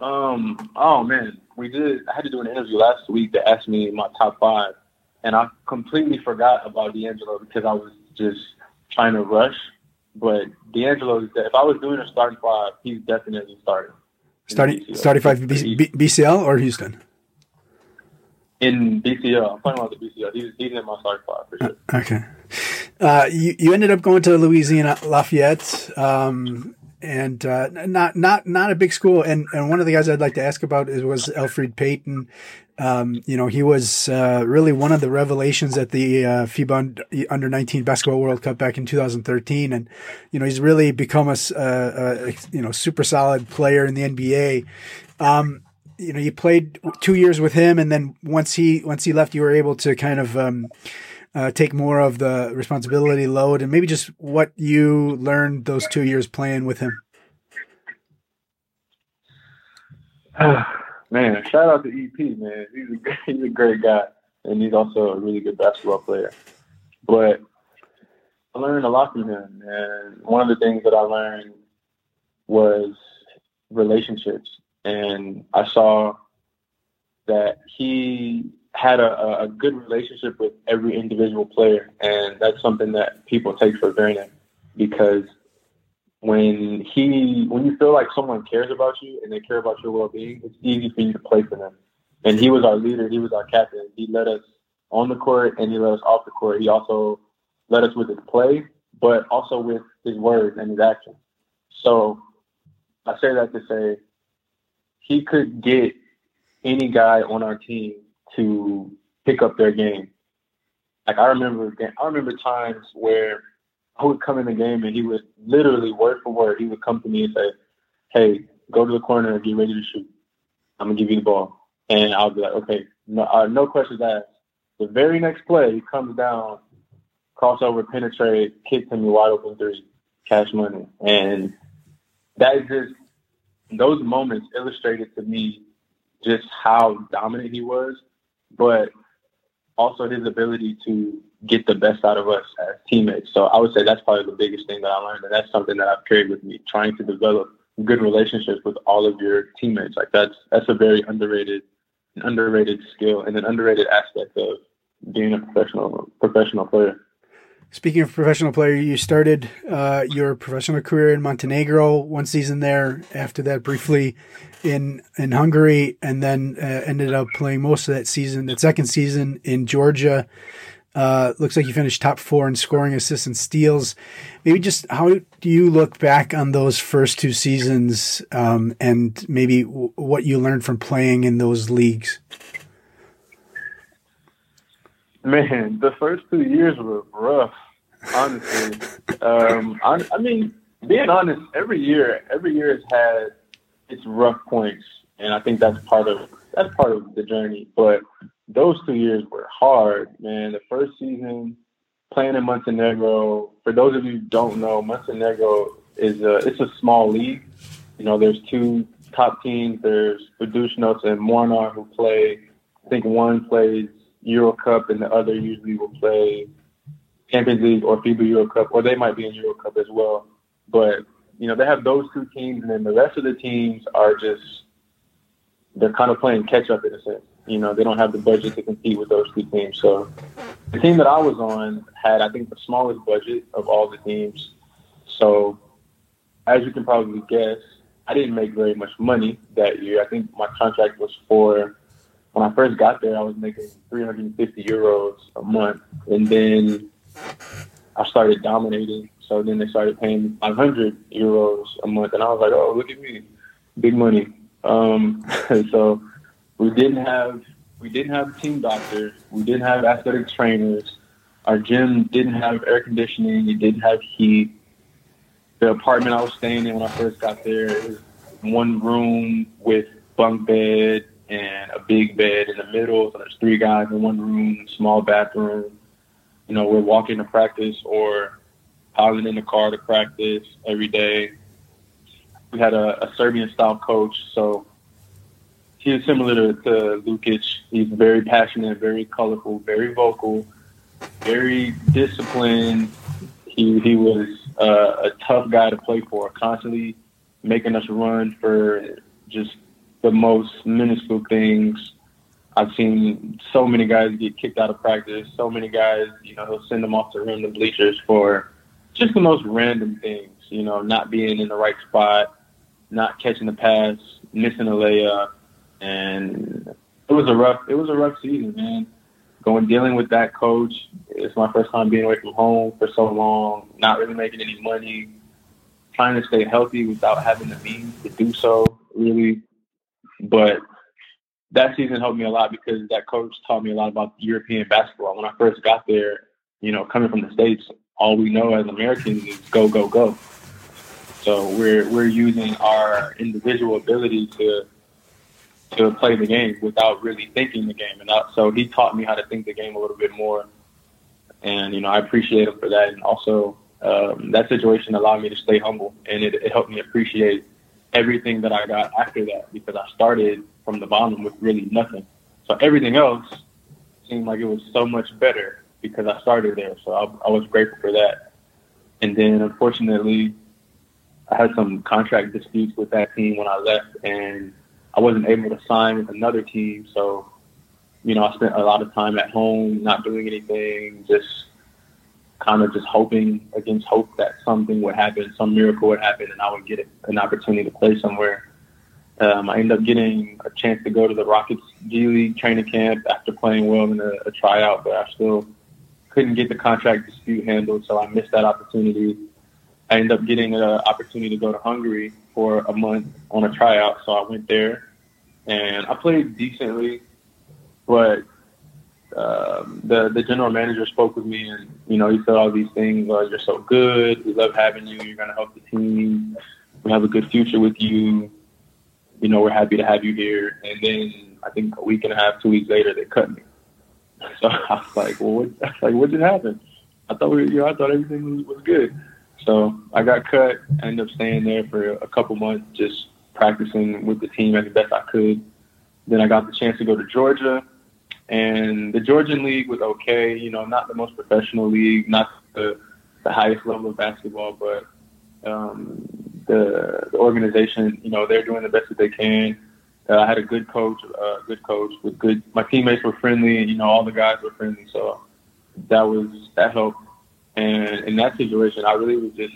um, oh man, we did. I had to do an interview last week that asked me my top five, and I completely forgot about D'Angelo because I was just trying to rush. But D'Angelo, if I was doing a starting five, he's definitely starting. Starting starting five B, B, BCL or Houston? In BCL, I'm talking about the BCL. He's, he's in my starting five for sure. Uh, okay. Uh, you, you ended up going to Louisiana Lafayette, um, and uh, not not not a big school. And and one of the guys I'd like to ask about is was Elfrid Payton. Um, you know, he was uh, really one of the revelations at the uh, FIBA Under 19 Basketball World Cup back in 2013, and you know he's really become a, a, a you know super solid player in the NBA. Um, you know, you played two years with him, and then once he once he left, you were able to kind of um, uh, take more of the responsibility load, and maybe just what you learned those two years playing with him. Man, shout out to EP, man. He's a he's a great guy, and he's also a really good basketball player. But I learned a lot from him, and one of the things that I learned was relationships, and I saw that he had a, a good relationship with every individual player, and that's something that people take for granted because when he when you feel like someone cares about you and they care about your well being, it's easy for you to play for them. And he was our leader. He was our captain. He led us on the court and he led us off the court. He also led us with his play, but also with his words and his actions. So I say that to say he could get any guy on our team to pick up their game. Like I remember, I remember times where I would come in the game and he would literally word for word, he would come to me and say, "Hey, go to the corner and get ready to shoot. I'm gonna give you the ball." And I'll be like, "Okay, no, uh, no questions asked." The very next play, he comes down, crossover, penetrate, kicks me wide open three, cash money, and that is just those moments illustrated to me just how dominant he was, but also his ability to get the best out of us as teammates. So I would say that's probably the biggest thing that I learned, and that's something that I've carried with me, trying to develop good relationships with all of your teammates. Like that's that's a very underrated, underrated skill and an underrated aspect of being a professional professional player. Speaking of professional player, you started uh, your professional career in Montenegro, one season there. After that, briefly in in Hungary, and then uh, ended up playing most of that season, that second season in Georgia. Uh, looks like you finished top four in scoring, assists, and steals. Maybe just how do you look back on those first two seasons, um, and maybe w- what you learned from playing in those leagues? Man, the first two years were rough, honestly. um, I, I mean, being honest, every year, every year has had its rough points, and I think that's part of that's part of the journey. But those two years were hard, man. The first season playing in Montenegro. For those of you who don't know, Montenegro is a it's a small league. You know, there's two top teams. There's Budućnost and Mornar who play. I think one plays Euro Cup and the other usually will play Champions League or FIBA Euro Cup, or they might be in Euro Cup as well. But you know, they have those two teams, and then the rest of the teams are just they're kind of playing catch up in a sense. You know, they don't have the budget to compete with those two teams. So the team that I was on had, I think, the smallest budget of all the teams. So as you can probably guess, I didn't make very much money that year. I think my contract was for when I first got there, I was making 350 euros a month, and then I started dominating. So then they started paying 500 euros a month, and I was like, "Oh, look at me, big money." Um, so we didn't have we didn't have team doctors, we didn't have athletic trainers. Our gym didn't have air conditioning, it didn't have heat. The apartment I was staying in when I first got there was one room with bunk bed and a big bed in the middle. So there's three guys in one room, small bathroom. You know, we're walking to practice or piling in the car to practice every day. We had a, a Serbian style coach, so he is similar to, to Lukic. He's very passionate, very colorful, very vocal, very disciplined. He he was uh, a tough guy to play for, constantly making us run for just the most minuscule things. I've seen so many guys get kicked out of practice. So many guys, you know, he'll send them off to random bleachers for just the most random things. You know, not being in the right spot, not catching the pass, missing a layup, and it was a rough. It was a rough season, man. Going dealing with that coach. It's my first time being away from home for so long. Not really making any money. Trying to stay healthy without having the means to do so. Really, but that season helped me a lot because that coach taught me a lot about European basketball. When I first got there, you know, coming from the states, all we know as Americans is go, go, go. So we're we're using our individual ability to to play the game without really thinking the game. And so he taught me how to think the game a little bit more. And you know, I appreciate him for that. And also, um, that situation allowed me to stay humble, and it, it helped me appreciate everything that I got after that because I started from the bottom with really nothing. So everything else seemed like it was so much better because I started there. So I, I was grateful for that. And then unfortunately, I had some contract disputes with that team when I left, and I wasn't able to sign with another team. So, you know, I spent a lot of time at home, not doing anything, just kind of just hoping against hope that something would happen, some miracle would happen, and I would get an opportunity to play somewhere. Um, I ended up getting a chance to go to the Rockets G League training camp after playing well in a, a tryout, but I still couldn't get the contract dispute handled, so I missed that opportunity. I ended up getting an opportunity to go to Hungary for a month on a tryout, so I went there and I played decently, but um, the the general manager spoke with me, and you know he said all these things. Oh, you're so good. We love having you. You're gonna help the team. We have a good future with you. You know we're happy to have you here. And then I think a week and a half, two weeks later, they cut me. So I was like, well, what, like what just happened? I thought we, were, you know, I thought everything was, was good. So I got cut. Ended up staying there for a couple months, just practicing with the team as best I could. Then I got the chance to go to Georgia and the Georgian league was okay. You know, not the most professional league, not the, the highest level of basketball, but um, the, the organization, you know, they're doing the best that they can. Uh, I had a good coach, uh, good coach with good. My teammates were friendly, and you know, all the guys were friendly, so that was that helped. And in that situation, I really was just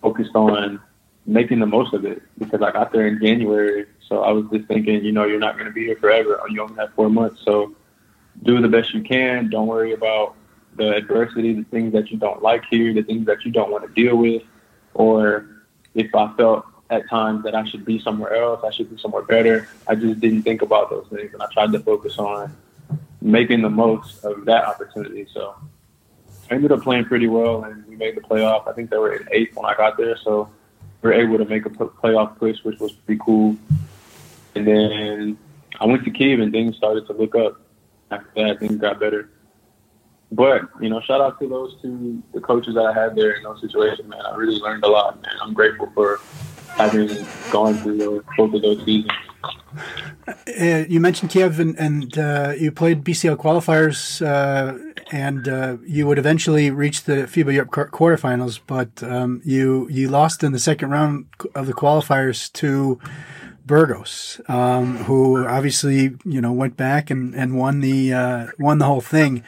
focused on making the most of it because I got there in January, so I was just thinking, you know, you're not going to be here forever. You only have four months, so do the best you can. Don't worry about the adversity, the things that you don't like here, the things that you don't want to deal with, or if I felt at times that I should be somewhere else, I should be somewhere better. I just didn't think about those things, and I tried to focus on making the most of that opportunity. So I ended up playing pretty well, and we made the playoff. I think they were in eighth when I got there, so we were able to make a playoff push, which was pretty cool. And then I went to Kiev, and things started to look up after that, things got better. But you know, shout out to those two, the coaches that I had there in those situations, man. I really learned a lot, man. I'm grateful for having gone through those, both of those seasons. Uh, you mentioned Kiev, and, and uh, you played BCL qualifiers, uh, and uh, you would eventually reach the FIBA Europe quarterfinals, but um, you you lost in the second round of the qualifiers to Burgos, um, who obviously you know went back and, and won the uh, won the whole thing.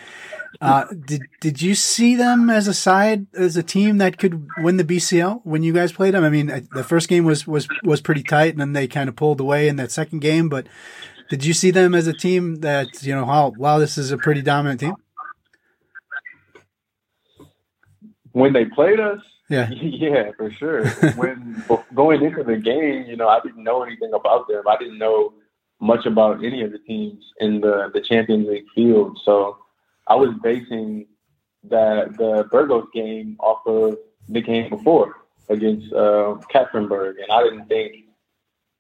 Uh, did did you see them as a side as a team that could win the BCL when you guys played them? I mean, the first game was was was pretty tight, and then they kind of pulled away in that second game. But did you see them as a team that you know, wow, wow, this is a pretty dominant team? When they played us, yeah, yeah, for sure. when going into the game, you know, I didn't know anything about them. I didn't know much about any of the teams in the the Champions League field. So I was basing that the Burgos game off of the game before against uh, Kapfenberg, and I didn't think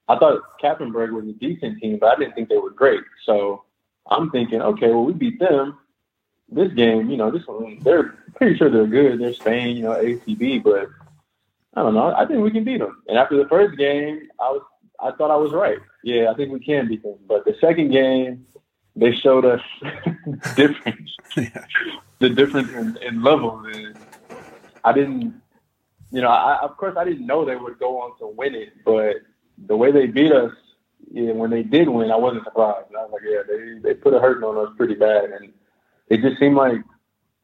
I thought Kapfenberg was a decent team, but I didn't think they were great. So I'm thinking, okay, well we beat them. This game, you know, this one they're pretty sure they're good. They're Spain, you know, ACB, but I don't know. I think we can beat them. And after the first game, I was I thought I was right. Yeah, I think we can beat them. But the second game, they showed us difference, yeah. the difference in, in levels. And I didn't, you know, I, of course I didn't know they would go on to win it, but the way they beat us, yeah, when they did win, I wasn't surprised. I was like, yeah, they they put a hurting on us pretty bad, and it just seemed like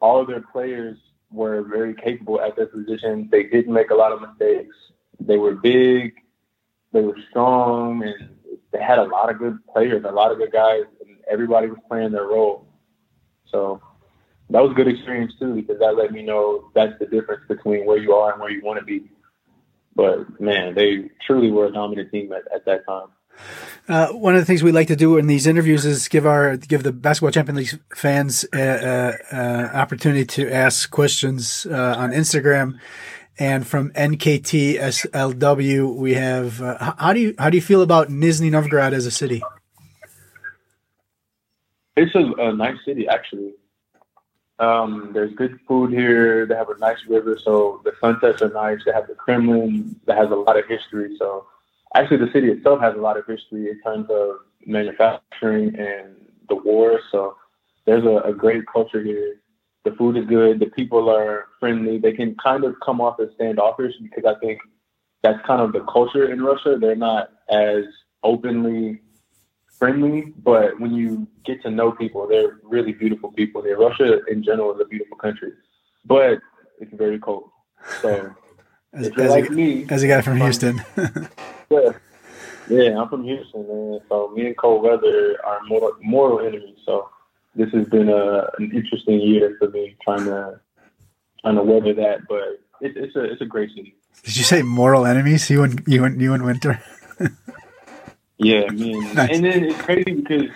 all of their players were very capable at their position. They didn't make a lot of mistakes. They were big, they were strong, and they had a lot of good players, a lot of good guys everybody was playing their role. So that was a good experience too because that let me know that's the difference between where you are and where you want to be. But man, they truly were a dominant team at, at that time. Uh, one of the things we like to do in these interviews is give our give the basketball champion league fans an opportunity to ask questions uh, on Instagram. And from NKTSLW, we have uh, how do you how do you feel about Nizhny Novgorod as a city? It's a, a nice city, actually. Um, there's good food here. They have a nice river, so the sunsets are nice. They have the Kremlin that has a lot of history. So actually, the city itself has a lot of history in terms of manufacturing and the war. So there's a, a great culture here. The food is good. The people are friendly. They can kind of come off as standoffish because I think that's kind of the culture in Russia. They're not as openly friendly, but when you get to know people, they're really beautiful people. There, Russia in general is a beautiful country, but it's very cold. So as, if you're like a, me, as a guy from Houston, yeah, yeah, I'm from Houston, man. So me and cold weather are mortal, mortal enemies. So this has been a, an interesting year for me trying to trying to weather that, but it, it's a it's a great city. Did you say mortal enemies? You and you and you and Winter. Yeah, man. Nice. And then it's crazy because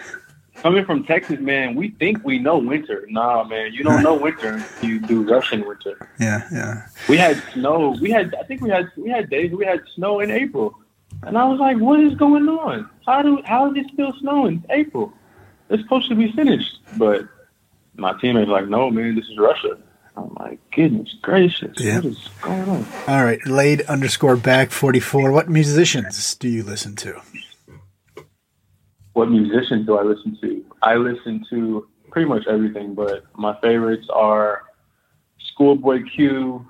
coming from Texas, man, we think we know winter. Nah, man, you don't know winter you do Russian winter. Yeah, yeah. We had snow. We had, I think we had, we had days we had snow in April, and I was like, what is going on? How do, how is it still snowing? April? It's supposed to be finished, but my teammates like, no, man, this is Russia. I'm like, goodness gracious, yeah. what is going on? All right, laid underscore back 44. What musicians do you listen to? What musicians do I listen to? I listen to pretty much everything, but my favorites are Schoolboy Q,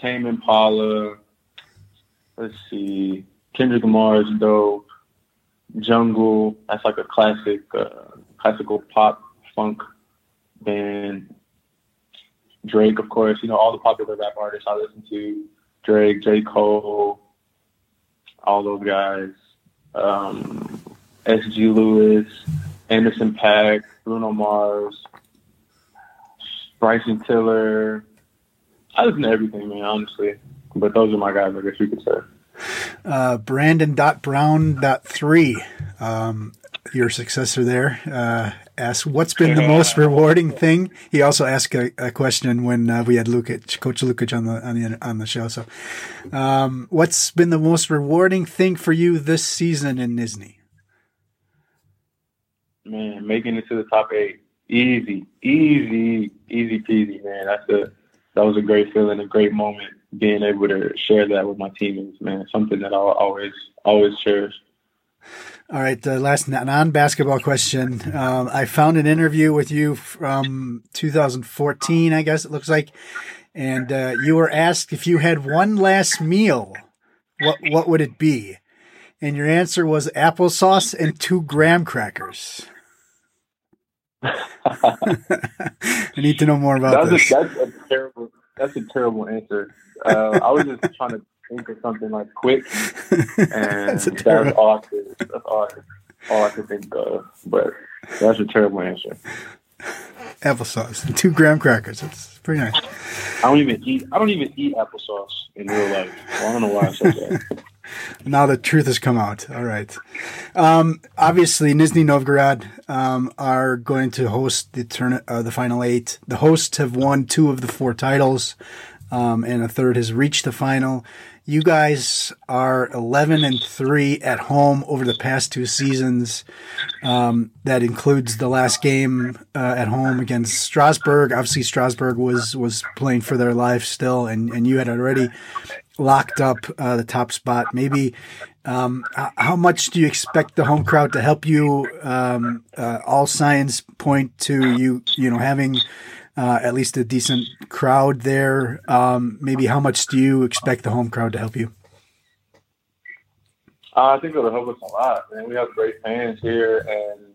Tame Impala. Let's see, Kendrick Lamar's dope. Jungle, that's like a classic, uh, classical pop funk band. Drake, of course, you know all the popular rap artists I listen to. Drake, J. Cole, all those guys. Um, S.G. Lewis, Anderson .Paak, Bruno Mars, Bryson Tiller. I listen to everything, man, honestly. But those are my guys, I guess you could say. Uh, Brandon dot Brown dot three, um, your successor there, uh, asked what's been the most rewarding thing. He also asked a, a question when uh, we had Lukic, Coach Lukic on the on the on the show. So, um, what's been the most rewarding thing for you this season in Nizhny? Man, making it to the top eight, easy, easy, easy peasy, man. That's a that was a great feeling, a great moment, being able to share that with my teammates, man. Something that I'll always always cherish. All right, the last non-basketball question. Um, I found an interview with you from 2014, I guess it looks like, and uh, you were asked if you had one last meal, what what would it be? and your answer was applesauce and two graham crackers. I need to know more about that's this. A, that's a terrible. That's a terrible answer. Uh, I was just trying to think of something like quick, and That's a that's, terrible- all I could. That's all I all I could think of. But that's a terrible answer. applesauce and two graham crackers. That's pretty nice. I don't even eat. I don't even eat applesauce in real life. I don't know why I said that. Now the truth has come out. All right. Um, obviously, Nizhny Novgorod um, are going to host the turn uh, the final eight. The hosts have won two of the four titles, um, and a third has reached the final. You guys are eleven and three at home over the past two seasons. Um, that includes the last game uh, at home against Strasbourg. Obviously, Strasbourg was was playing for their life still, and and you had already locked up uh, the top spot. Maybe um, how much do you expect the home crowd to help you? Um, uh, all signs point to you, you know, having uh, at least a decent crowd there. Um, maybe how much do you expect the home crowd to help you? Uh, I think it'll help us a lot, man. We have great fans here, and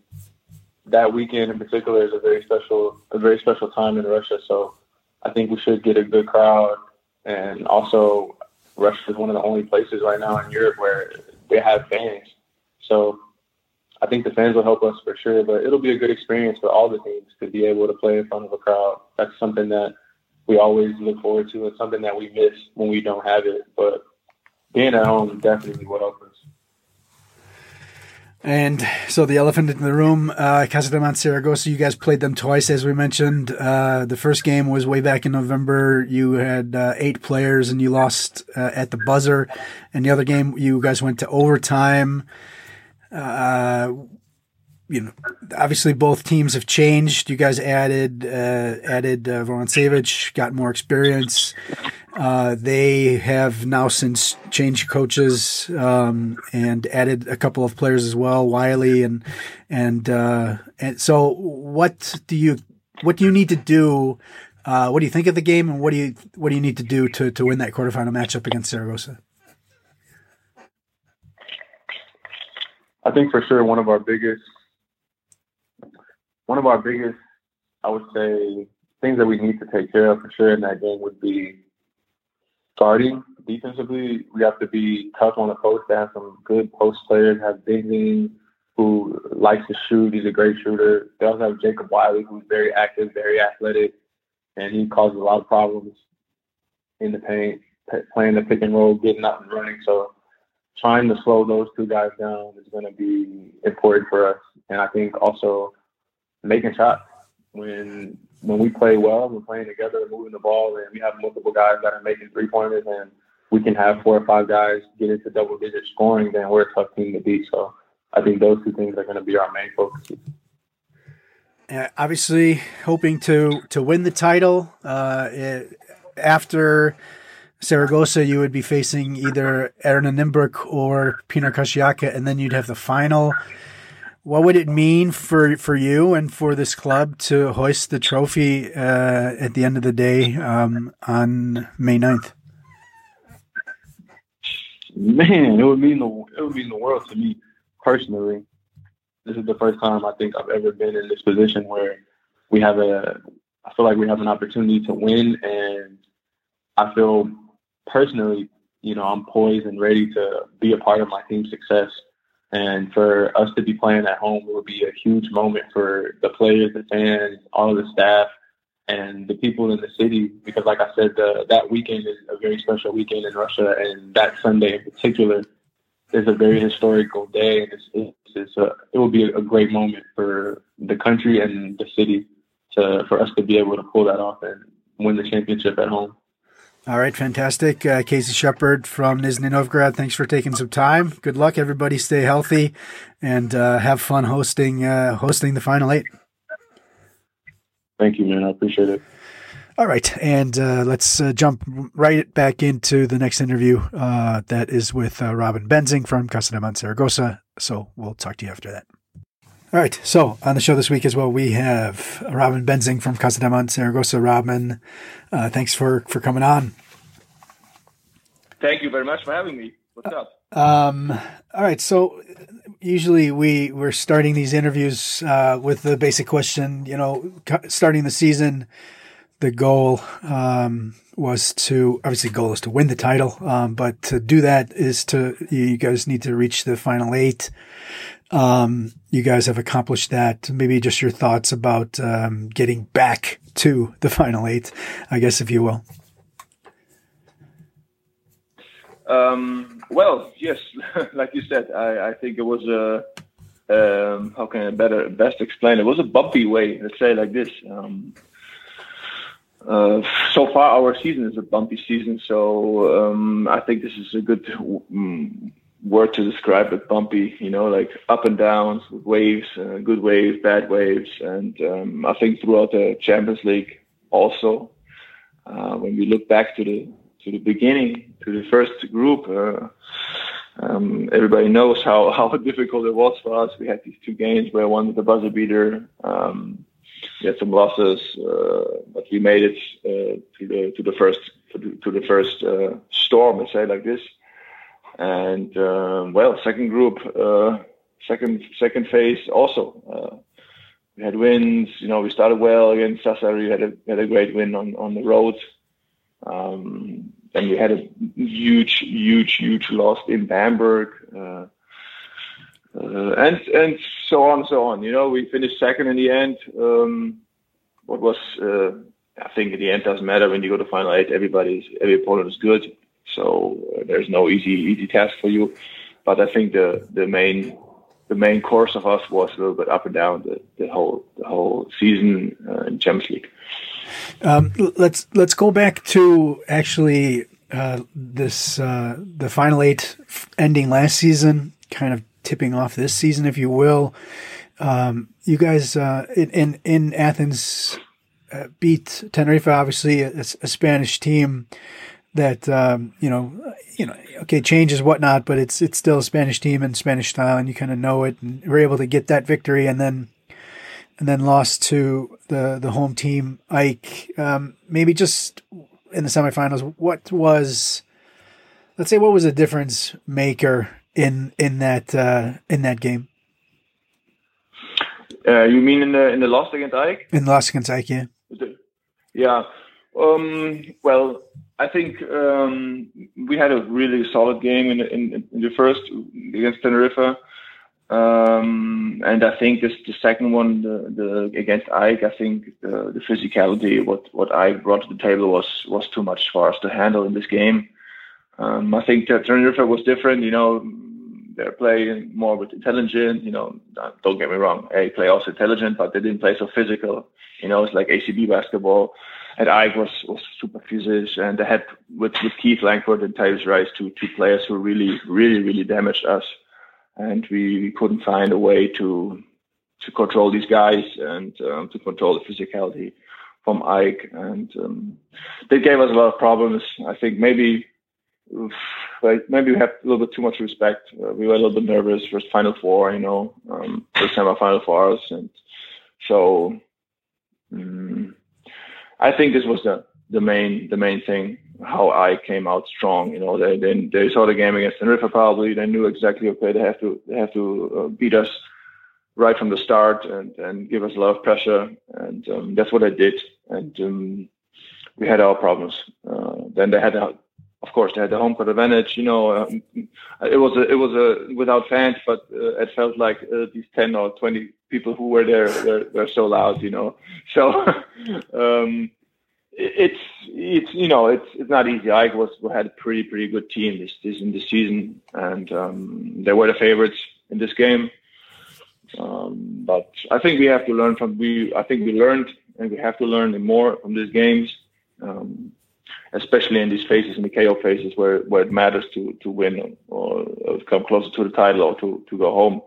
that weekend in particular is a very special, a very special time in Russia. So I think we should get a good crowd, and also Russia is one of the only places right now in Europe where they have fans. So I think the fans will help us for sure, but it'll be a good experience for all the teams to be able to play in front of a crowd. That's something that we always look forward to, and something that we miss when we don't have it. But being at home definitely will help us. And so the elephant in the room, uh, Casademont Saragossa, you guys played them twice, as we mentioned. Uh, the first game was way back in November. You had uh, eight players and you lost uh, at the buzzer. And the other game, you guys went to overtime. You know, obviously both teams have changed. You guys added uh, added uh, Vorontsevich, got more experience. Uh, they have now since changed coaches um, and added a couple of players as well, Wiley and and uh, and so what do you what do you need to do? Uh, what do you think of the game, and what do you what do you need to do to to win that quarterfinal matchup against Saragossa? I think for sure one of our biggest, one of our biggest, I would say, things that we need to take care of for sure in that game would be guarding defensively. We have to be tough on the post. They have some good post players. Have Benzing, who likes to shoot. He's a great shooter. They also have Jacob Wiley, who's very active, very athletic, and he causes a lot of problems in the paint, playing the pick and roll, getting up and running. So trying to slow those two guys down is going to be important for us. And I think also making shots when when we play well, we're playing together, moving the ball, and we have multiple guys that are making three pointers, and we can have four or five guys get into double digit scoring. Then we're a tough team to beat. So I think those two things are going to be our main focus. Uh, obviously, hoping to to win the title. Uh, it, after Saragossa, you would be facing either ERA Nymburk or Pinar Karsiyaka, and then you'd have the final. What would it mean for, for you and for this club to hoist the trophy uh, at the end of the day um, on May 9th? Man, it would mean the it would mean the world to me personally. This is the first time I think I've ever been in this position where we have a I feel like we have an opportunity to win and I feel personally, you know, I'm poised and ready to be a part of my team's success. And for us to be playing at home would be a huge moment for the players, the fans, all of the staff, and the people in the city. Because, like I said, the, that weekend is a very special weekend in Russia, and that Sunday in particular is a very historical day. And it's, it's, it's a, it will be a, great moment for the country and the city to for us to be able to pull that off and win the championship at home. All right, fantastic. Uh, Casey Shepard from Nizhny Novgorod, thanks for taking some time. Good luck, everybody. Stay healthy and uh, have fun hosting uh, hosting the final eight. Thank you, man. I appreciate it. All right, and uh, let's uh, jump right back into the next interview. Uh, that is with uh, Robin Benzing from Casademont Saragossa. So we'll talk to you after that. All right, so on the show this week as well, we have Robin Benzing from Casa de Casademont Saragossa. Robin, uh, thanks for for coming on. Thank you very much for having me. What's up? Um, all right. So usually we we're starting these interviews uh, with the basic question. You know, starting the season, the goal um, was to obviously goal is to win the title, um, but to do that is to you guys need to reach the final eight. Um, you guys have accomplished that. Maybe just your thoughts about um, getting back to the final eight, I guess, if you will. Um, well, yes, like you said, I, I think it was a um, how can I better best explain? It was a bumpy way. Let's say like this. Um, uh, so far, our season is a bumpy season, so um, I think this is a good um, word to describe it. Bumpy, you know, like up and downs, waves, uh, good waves, bad waves, and um, I think throughout the Champions League also, uh, when we look back to the to the beginning, to the first group. Uh, um, everybody knows how, how difficult it was for us. We had these two games where one was the buzzer beater. Um, we had some losses, uh, but we made it uh, to the to the first to the, to the first uh, storm, let's say like this. And um, well, second group, uh, second second phase also. Uh, we had wins. You know, we started well against Sassari. We had a had a great win on on the road. Um, then we had a huge, huge, huge loss in Bamberg. Uh, uh, and and so on and so on. You know, we finished second in the end. Um, what was uh, I think in the end doesn't matter when you go to final eight. Everybody's every opponent is good, so uh, there's no easy easy task for you. But I think the the main the main course of us was a little bit up and down the, the whole the whole season uh, in Champions League. Um, let's let's go back to actually uh, this uh, the final eight ending last season, kind of tipping off this season, if you will. Um, you guys uh, in in Athens uh, beat Tenerife, obviously a, a Spanish team that um, you know you know okay changes whatnot, but it's it's still a Spanish team and Spanish style, and you kind of know it, and we're able to get that victory, and then and then lost to the the home team AEK. Um, maybe just in the semifinals, what was let's say what was a difference maker in in that uh, in that game? Uh, you mean in the in the loss against AEK? In the loss against AEK, yeah. Yeah. Um, well, I think um, we had a really solid game in, in, in the first against Tenerife. Um, and I think this the second one, the, the against AEK, I think the, the physicality, what what AEK brought to the table was was too much for us to handle in this game. Um, I think Tenerife was different. You know, they're playing more with intelligent. You know, don't get me wrong, they play also intelligent, but they didn't play so physical. You know, it's like ACB basketball. And AEK was was super physical, and they had with with Keith Langford and Tyrese Rice, two two players who really really really damaged us and we, we couldn't find a way to to control these guys and um, to control the physicality from AEK. and um, they gave us a lot of problems. I think maybe like maybe we have a little bit too much respect. Uh, we were a little bit nervous for Final Four, you know, um, first time Final Four us, and so um, I think this was the the main the main thing how I came out strong. You know, they they, they saw the game against Tenerife probably. They knew exactly okay they have to they have to uh, beat us right from the start and and give us a lot of pressure, and um, that's what I did. And um, we had our problems. Uh, then they had. Of course, they had the home court advantage. You know, um, it was a, it was a without fans, but uh, it felt like uh, these ten or twenty people who were there were, were so loud. You know, so um, it's it's you know it's it's not easy. I was had a pretty pretty good team this this in this season, and um, they were the favorites in this game. Um, but I think we have to learn from we. I think we learned, and we have to learn more from these games, um, especially in these phases, in the KO phases, where where it matters to to win or, or come closer to the title or to to go home.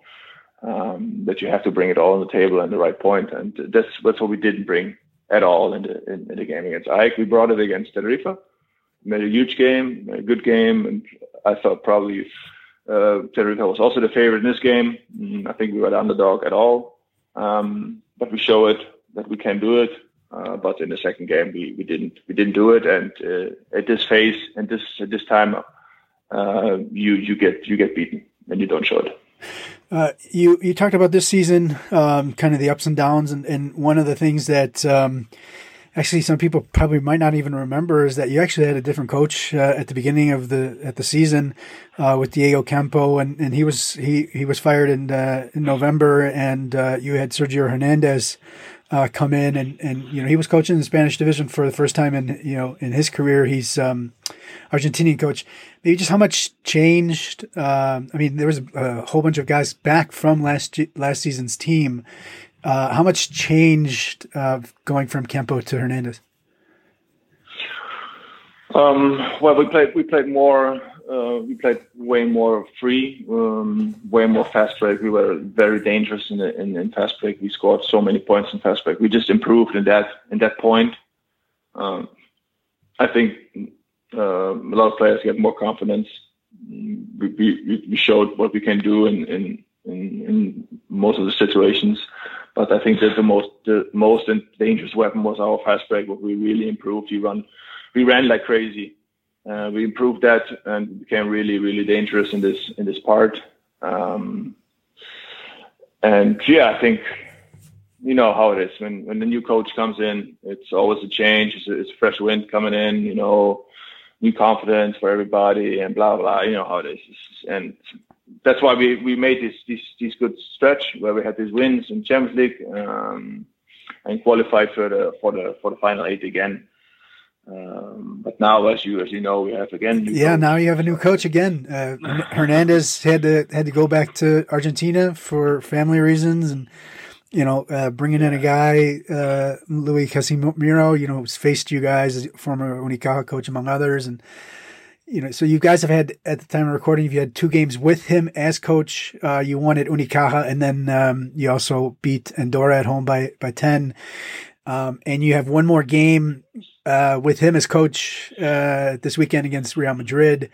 Um, that you have to bring it all on the table at the right point. and that's that's what we didn't bring at all in the in, in the game against AEK. We brought it against Tenerife, made a huge game, a good game, and I thought probably uh, Tenerife was also the favorite in this game. Mm, I think we were the underdog at all, um, but we show it that we can do it. Uh, but in the second game, we, we didn't we didn't do it, and uh, at this phase and this at this time uh, you you get you get beaten and you don't show it. Uh, you you talked about this season, um, kind of the ups and downs, and, and one of the things that um, actually some people probably might not even remember is that you actually had a different coach uh, at the beginning of the at the season uh, with Diego Ocampo, and, and he was he he was fired in uh, in November, and uh, you had Sergio Hernandez. Uh, come in and, and you know he was coaching the Spanish division for the first time in you know in his career. He's um, Argentinian coach. Maybe just how much changed. Um, I mean, there was a, a, whole bunch of guys back from last last season's team uh, how much changed uh, going from Ocampo to Hernandez? Um, well, we played we played more. Uh, we played way more free, um, way more fast break. We were very dangerous in, in, in fast break. We scored so many points in fast break. We just improved in that in that point. Um, I think uh, a lot of players get more confidence. We, we, we showed what we can do in, in, in, most of the situations. But I think that the most the most dangerous weapon was our fast break, what we really improved. We run, we ran like crazy. Uh, we improved that and became really really dangerous in this in this part. Um, and yeah, I think you know how it is when when the new coach comes in. It's always a change. It's, a, it's fresh wind coming in. You know, new confidence for everybody and blah blah. You know how it is. And that's why we, we made this, this this good stretch where we had these wins in Champions League um, and qualified for the for the for the final eight again. Um, but now, as you as you know, we have again. yeah, coach. now you have a new coach again. Uh, Hernandez had to had to go back to Argentina for family reasons, and you know, uh, bringing in a guy, uh, Luis Casimiro, you know, who's faced you guys, former Unicaja coach among others, and you know, so you guys have had at the time of recording, you had two games with him as coach. Uh, you won at Unicaja, and then um, you also beat Andorra at home by by ten. Um, and you have one more game uh, with him as coach uh, this weekend against Real Madrid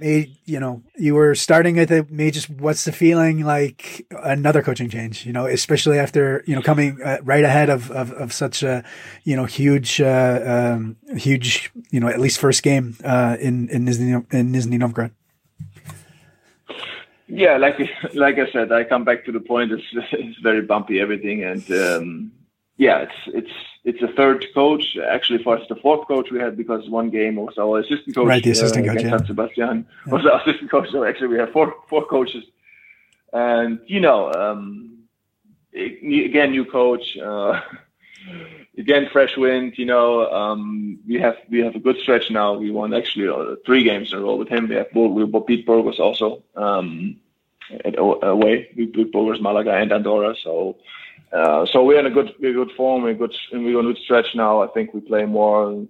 you know you were starting at the may just what's the feeling like another coaching change you know especially after you know coming uh, right ahead of, of, of such a you know huge uh, um, huge you know at least first game uh, in in Nizhny, in Nizhny Novgorod. Yeah, like like I said, I come back to the point. It's it's very bumpy everything, and um, yeah, it's it's it's a third coach. Actually, for us, the fourth coach we had because one game was our assistant coach. Right, the assistant uh, coach. Yeah. San Sebastian yeah. was our assistant coach. So actually, we have four four coaches, and you know, um, again, new coach. Uh, again, fresh wind. You know, um, we have we have a good stretch now. We won actually uh, three games in a row with him. We have we beat Burgos also um, at, away. We beat Burgos, Malaga, and Andorra. So uh, so we're in a good, we're good form. We're good, and we're in a good stretch now. I think we play more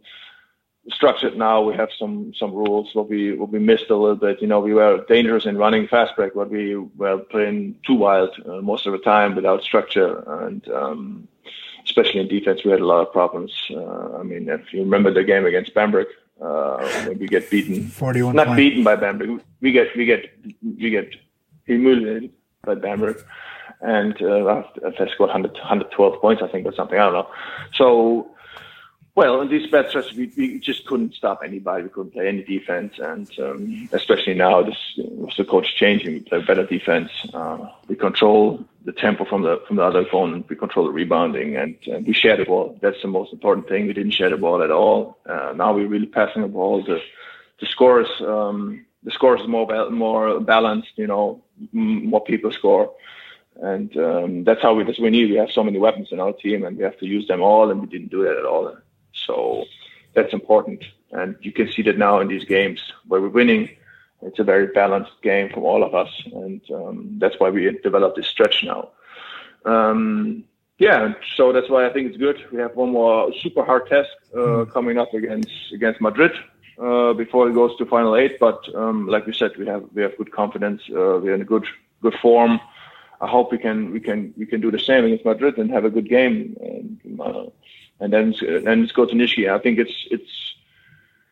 structured now. We have some some rules. What we what we missed a little bit. You know, we were dangerous in running fast break, but we were playing too wild uh, most of the time without structure, and um, especially in defense, we had a lot of problems. Uh, I mean, if you remember the game against Bamberg, uh, when we get beaten, forty-one, not point. beaten by Bamberg, we get we get we get humiliated by Bamberg and uh, I scored 100, 112 points, I think, or something. I don't know. So, well, in these bad stretches, we, we just couldn't stop anybody. We couldn't play any defense, and um, especially now, this with the coach changing, we play better defense. Uh, we control the tempo from the from the other opponent. We control the rebounding, and, and we share the ball. That's the most important thing. We didn't share the ball at all. Uh, now we're really passing the ball. The the scores um, the scores is more more balanced. You know, more people score and um, that's how we that's we need. We have so many weapons in our team, and we have to use them all, and we didn't do that at all. So that's important, and you can see that now in these games where we're winning. It's a very balanced game from all of us, and um, that's why we developed this stretch now. Um, yeah, so that's why I think it's good. We have one more super hard test uh, hmm. coming up against against Madrid uh, before it goes to final eight. But um, like we said, we have we have good confidence. Uh, we're in a good good form. I hope we can we can we can do the same against Madrid and have a good game, and, uh, and then then let's go to Nizhny. I think it's it's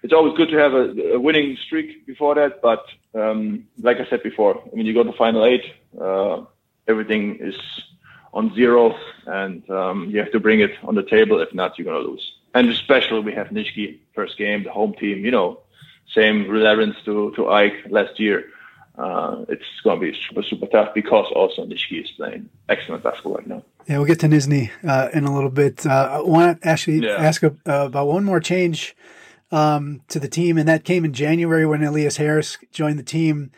it's always good to have a, a winning streak before that, but um, like I said before, I mean you go to final eight, uh, everything is on zero, and um, you have to bring it on the table. If not, you're gonna lose. And especially we have Nizhny first game, the home team. You know, same relevance to to AEK last year. Uh, it's going to be super super tough because also Nizhny is playing excellent basketball right now. Yeah, we'll get to Nizhny uh, in a little bit. Uh, I want to actually yeah. ask uh, about one more change um, to the team, and that came in January when Elias Harris joined the team.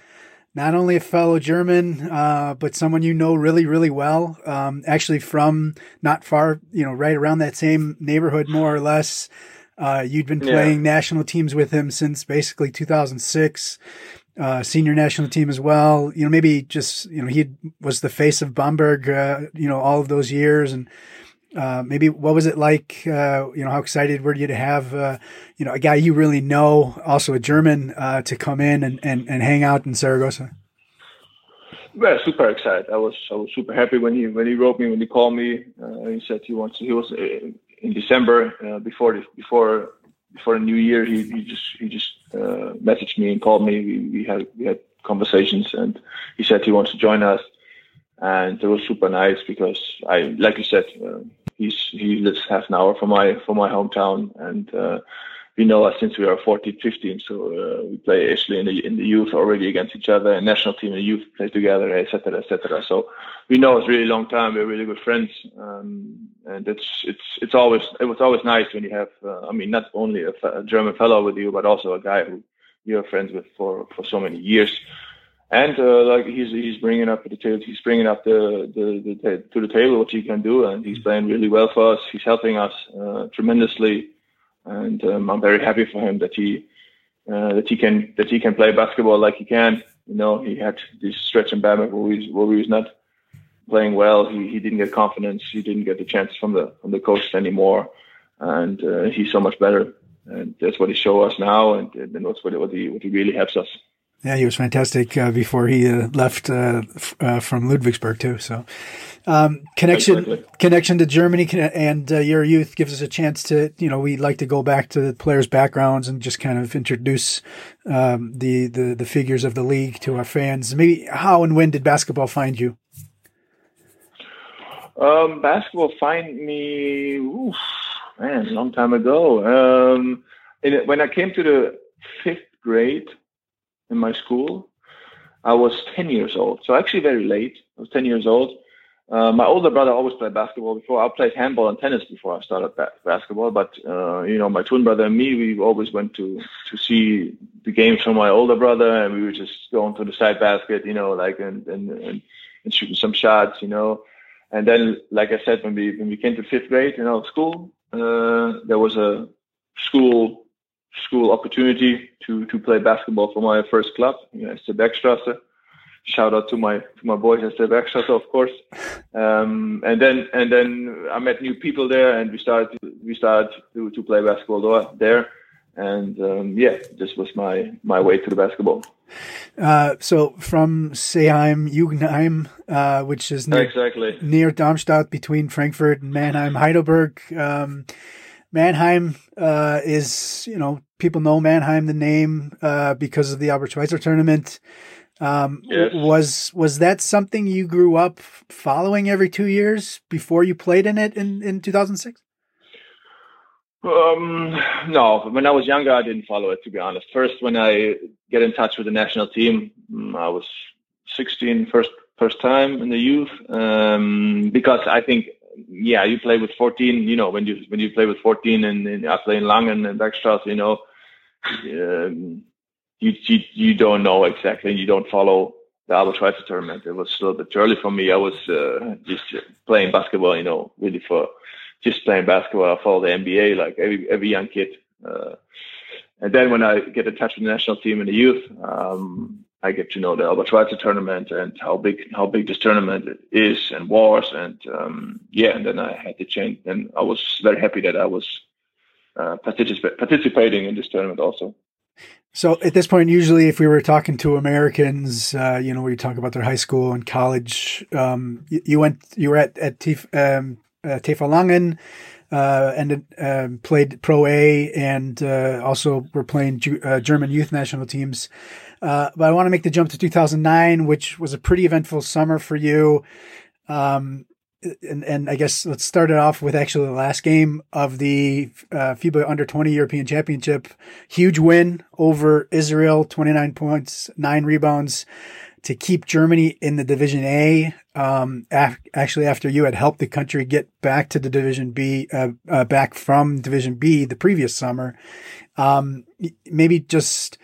Not only a fellow German, uh, but someone you know really, really well. Um, actually, from not far, you know, right around that same neighborhood, more or less. Uh, you'd been playing yeah. national teams with him since basically 2006 uh, senior national team as well. You know, maybe just you know he was the face of Bamberg. Uh, you know, all of those years, and uh, maybe what was it like? Uh, you know, how excited were you to have uh, you know a guy you really know, also a German, uh, to come in and, and, and hang out in Saragossa? Well, super excited. I was I was super happy when he when he wrote me when he called me. he said he wants. He was in December before the, before before a new year. He, he just he just uh, messaged me and called me. We, we, had we had conversations, and he said he wants to join us, and it was super nice because I, like you said, uh, he's he lives half an hour from my from my hometown, and uh, we know us since we are 14, 15. So uh, we play actually in the in the youth already against each other, and national team and youth play together, etc., etc. So we know it's really long time. We're really good friends, um, and it's it's it's always it was always nice when you have. Uh, I mean, not only a, a, German fellow with you, but also a guy who you're friends with for for so many years. And uh, like he's he's bringing up the table, he's bringing up the, the, the to the table what he can do, and he's playing really well for us. He's helping us uh, tremendously and um, I'm very happy for him that he uh, that he can that he can play basketball like he can. You know, he had this stretch in Bamberg where he, where he was not playing well. He, he didn't get confidence. He didn't get the chance from the from the coach anymore, and uh, he's so much better. And that's what he show us now, and, and that's what, what he what he really helps us. Yeah, he was fantastic uh, before he uh, left uh, f- uh, from Ludwigsburg too. So, um, connection exactly. connection to Germany and uh, your youth gives us a chance to you know we like to go back to the players' backgrounds and just kind of introduce um, the, the the figures of the league to our fans. Maybe how and when did basketball find you? Um, basketball find me, oof, man, a long time ago. Um, when I came to the fifth grade in my school. I was 10 years old, so actually very late. I was 10 years old. Uh, my older brother always played basketball before. I played handball and tennis before I started ba- basketball. But uh, you know, my twin brother and me, we always went to to see the games from my older brother, and we were just going to the side basket, you know, like and and and, and shooting some shots, you know. And then, like I said, when we when we came to fifth grade, you know, school, uh, there was a school school opportunity to to play basketball for my first club, you know, Bergstrasse. Shout out to my to my boys at Bergstrasse, of course. Um, and then and then I met new people there, and we started to, we started to, to play basketball there. And um, yeah, this was my my way to the basketball. Uh, so from Seeheim, Jugenheim, uh, which is near, exactly near Darmstadt, between Frankfurt and Mannheim, Heidelberg. Um, Mannheim uh, is, you know, people know Mannheim the name uh, because of the Albert Schweitzer tournament. Um, yes. Was was that something you grew up following every two years before you played in it in in 2006? Um, no, when I was younger, I didn't follow it to be honest. First, when I get in touch with the national team, mm, I was 16, first first time in the youth, um, because I think yeah, you play with 14. You know, when you when you play with 14 and, and I play in Langen and Bergstrasse, you know, um, you, you you don't know exactly. You don't follow the Albert Schweitzer tournament. It was a little bit early for me. I was uh, just playing basketball, you know, really for just playing basketball. I follow the NBA like every every young kid. Uh, and then when I get in touch with the national team and the youth, um, I get to know the Schweitzer tournament and how big how big this tournament is and was, and um, yeah, and then I had to change, and I was very happy that I was uh, particip- participating in this tournament also. So at this point, usually if we were talking to Americans, uh, you know, we talk about their high school and college. Um, you, you, went, you were at at Tif, um, uh, Langen, uh, and uh, played Pro A, and uh, also were playing Ju- uh, German youth national teams. Uh, but I want to make the jump to 2009, which was a pretty eventful summer for you. Um, and, and I guess let's start it off with actually the last game of the uh, FIBA Under 20 European Championship. Huge win over Israel, 29 points, nine rebounds to keep Germany in the Division A. Um, af- actually, after you had helped the country get back to the Division B, uh, uh, back from Division B the previous summer. Um, maybe just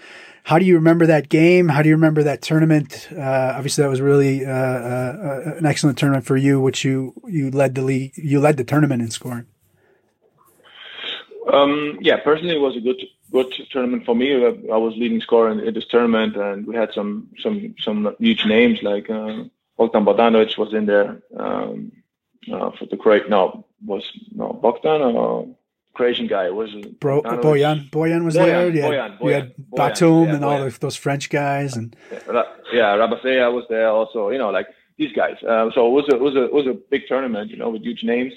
how do you remember that game? How do you remember that tournament? Uh, obviously, that was really uh, uh, an excellent tournament for you, which you you led the league, you led the tournament in scoring. Um, yeah, personally, it was a good good tournament for me. I was leading scorer in, in this tournament, and we had some some some huge names like uh, Bogdan Bogdanovic was in there um, uh, for the Croat. No, was no Bogdan Croatian guy was Bro, Boyan. Bojan was Bojan, there. Yeah, Bojan, Bojan, you had Batum yeah, and all those French guys, and yeah, Rabaseda was there also. You know, like these guys. Uh, so it was a it was a it was a big tournament. You know, with huge names.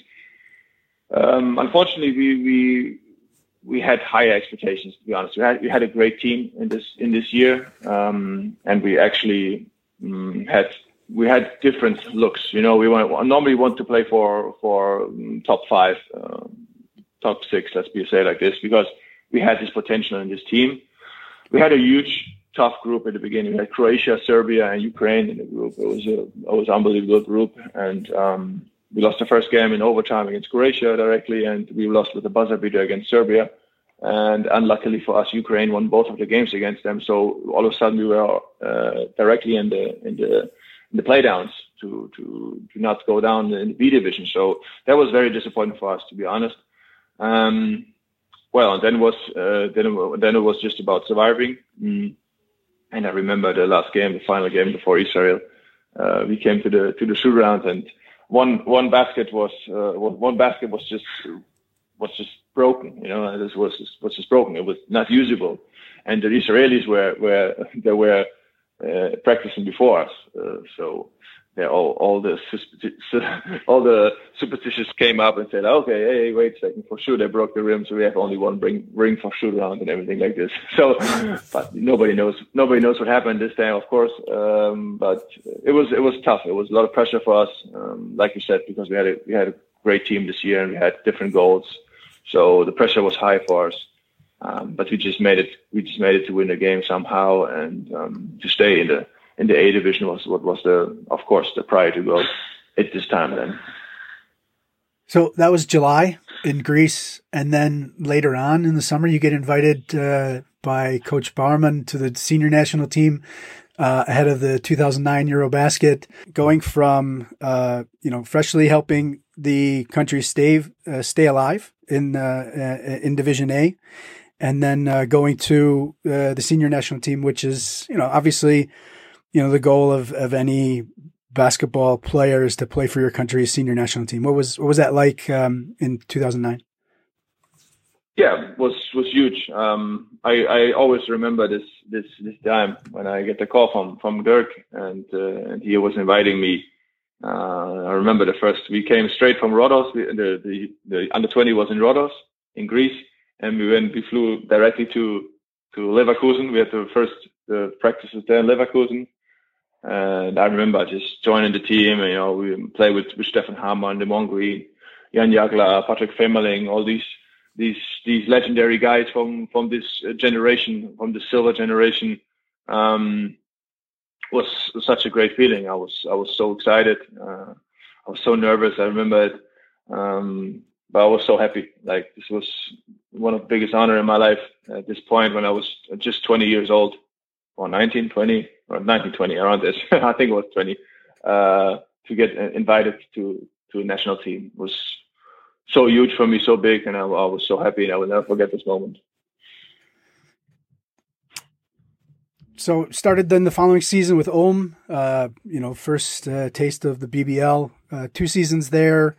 Um, unfortunately, we we we had higher expectations. To be honest, we had we had a great team in this in this year, um, and we actually um, had we had different looks. You know, we want normally want to play for for um, top five, uh, top six. Let's be say like this because we had this potential in this team. We had a huge tough group at the beginning. We had Croatia, Serbia, and Ukraine in the group. It was a it was an unbelievable group, and um, we lost the first game in overtime against Croatia directly, and we lost with a buzzer beater against Serbia. And unluckily for us, Ukraine won both of the games against them. So all of a sudden, we were uh, directly in the in the in the playdowns to to to not go down in the B division. So that was very disappointing for us, to be honest. Um, well, and then was uh, then it, then it was just about surviving. Mm. And I remember the last game, the final game before Israel. Uh, we came to the to the shoot round and one one basket was uh, one basket was just was just broken. You know, this was was just broken. It was not usable, and the Israelis were were they were uh, practicing before us. Uh, so yeah, all all the all the superstitious came up and said, okay, hey, wait a second, for sure they broke the rim, so we have only one ring ring for shoot around and everything like this. So, but nobody knows nobody knows what happened this time, of course. Um, but it was it was tough. It was a lot of pressure for us, um, like you said, because we had a we had a great team this year and we had different goals. So the pressure was high for us. Um, but we just made it. We just made it to win the game somehow, and um, to stay in the in the A division was what was the, of course, the priority goal at this time then. So that was July in Greece, and then later on in the summer, you get invited uh, by Coach Bauermann to the senior national team uh, ahead of the 2009 EuroBasket, going from uh, you know freshly helping the country stay uh, stay alive in uh, uh, in Division A, and then going to the senior national team, which is you know obviously you know, the goal of, of any basketball player is to play for your country's senior national team. What was what was that like um, in 2009? Yeah, was was huge. Um, I, I always remember this this this time when I get the call from from Dirk and uh, and he was inviting me. Uh, I remember the first we came straight from Rhodos. the, the the under 20 was in Rhodos in Greece, and we went we flew directly to to Leverkusen. We had the first the practices there in Leverkusen and I remember just joining the team. And, you know, we play with, with Steffen Hamann, Demond Greene, Jan Jagla, Patrick Femerling, all these these these legendary guys from from this generation, from the silver generation. Um, was such a great feeling. I was I was so excited. Uh, I was so nervous. I remember it, um, but I was so happy. Like this was one of the biggest honor in my life at this point when I was just 20 years old or 19, 20 or 19, 20 around this. I think it was 20 uh, to get invited to to a national team was so huge for me, so big, and I, I was so happy. And I will never forget this moment. So started then the following season with Ulm. Uh, you know, first uh, taste of the BBL. Uh, two seasons there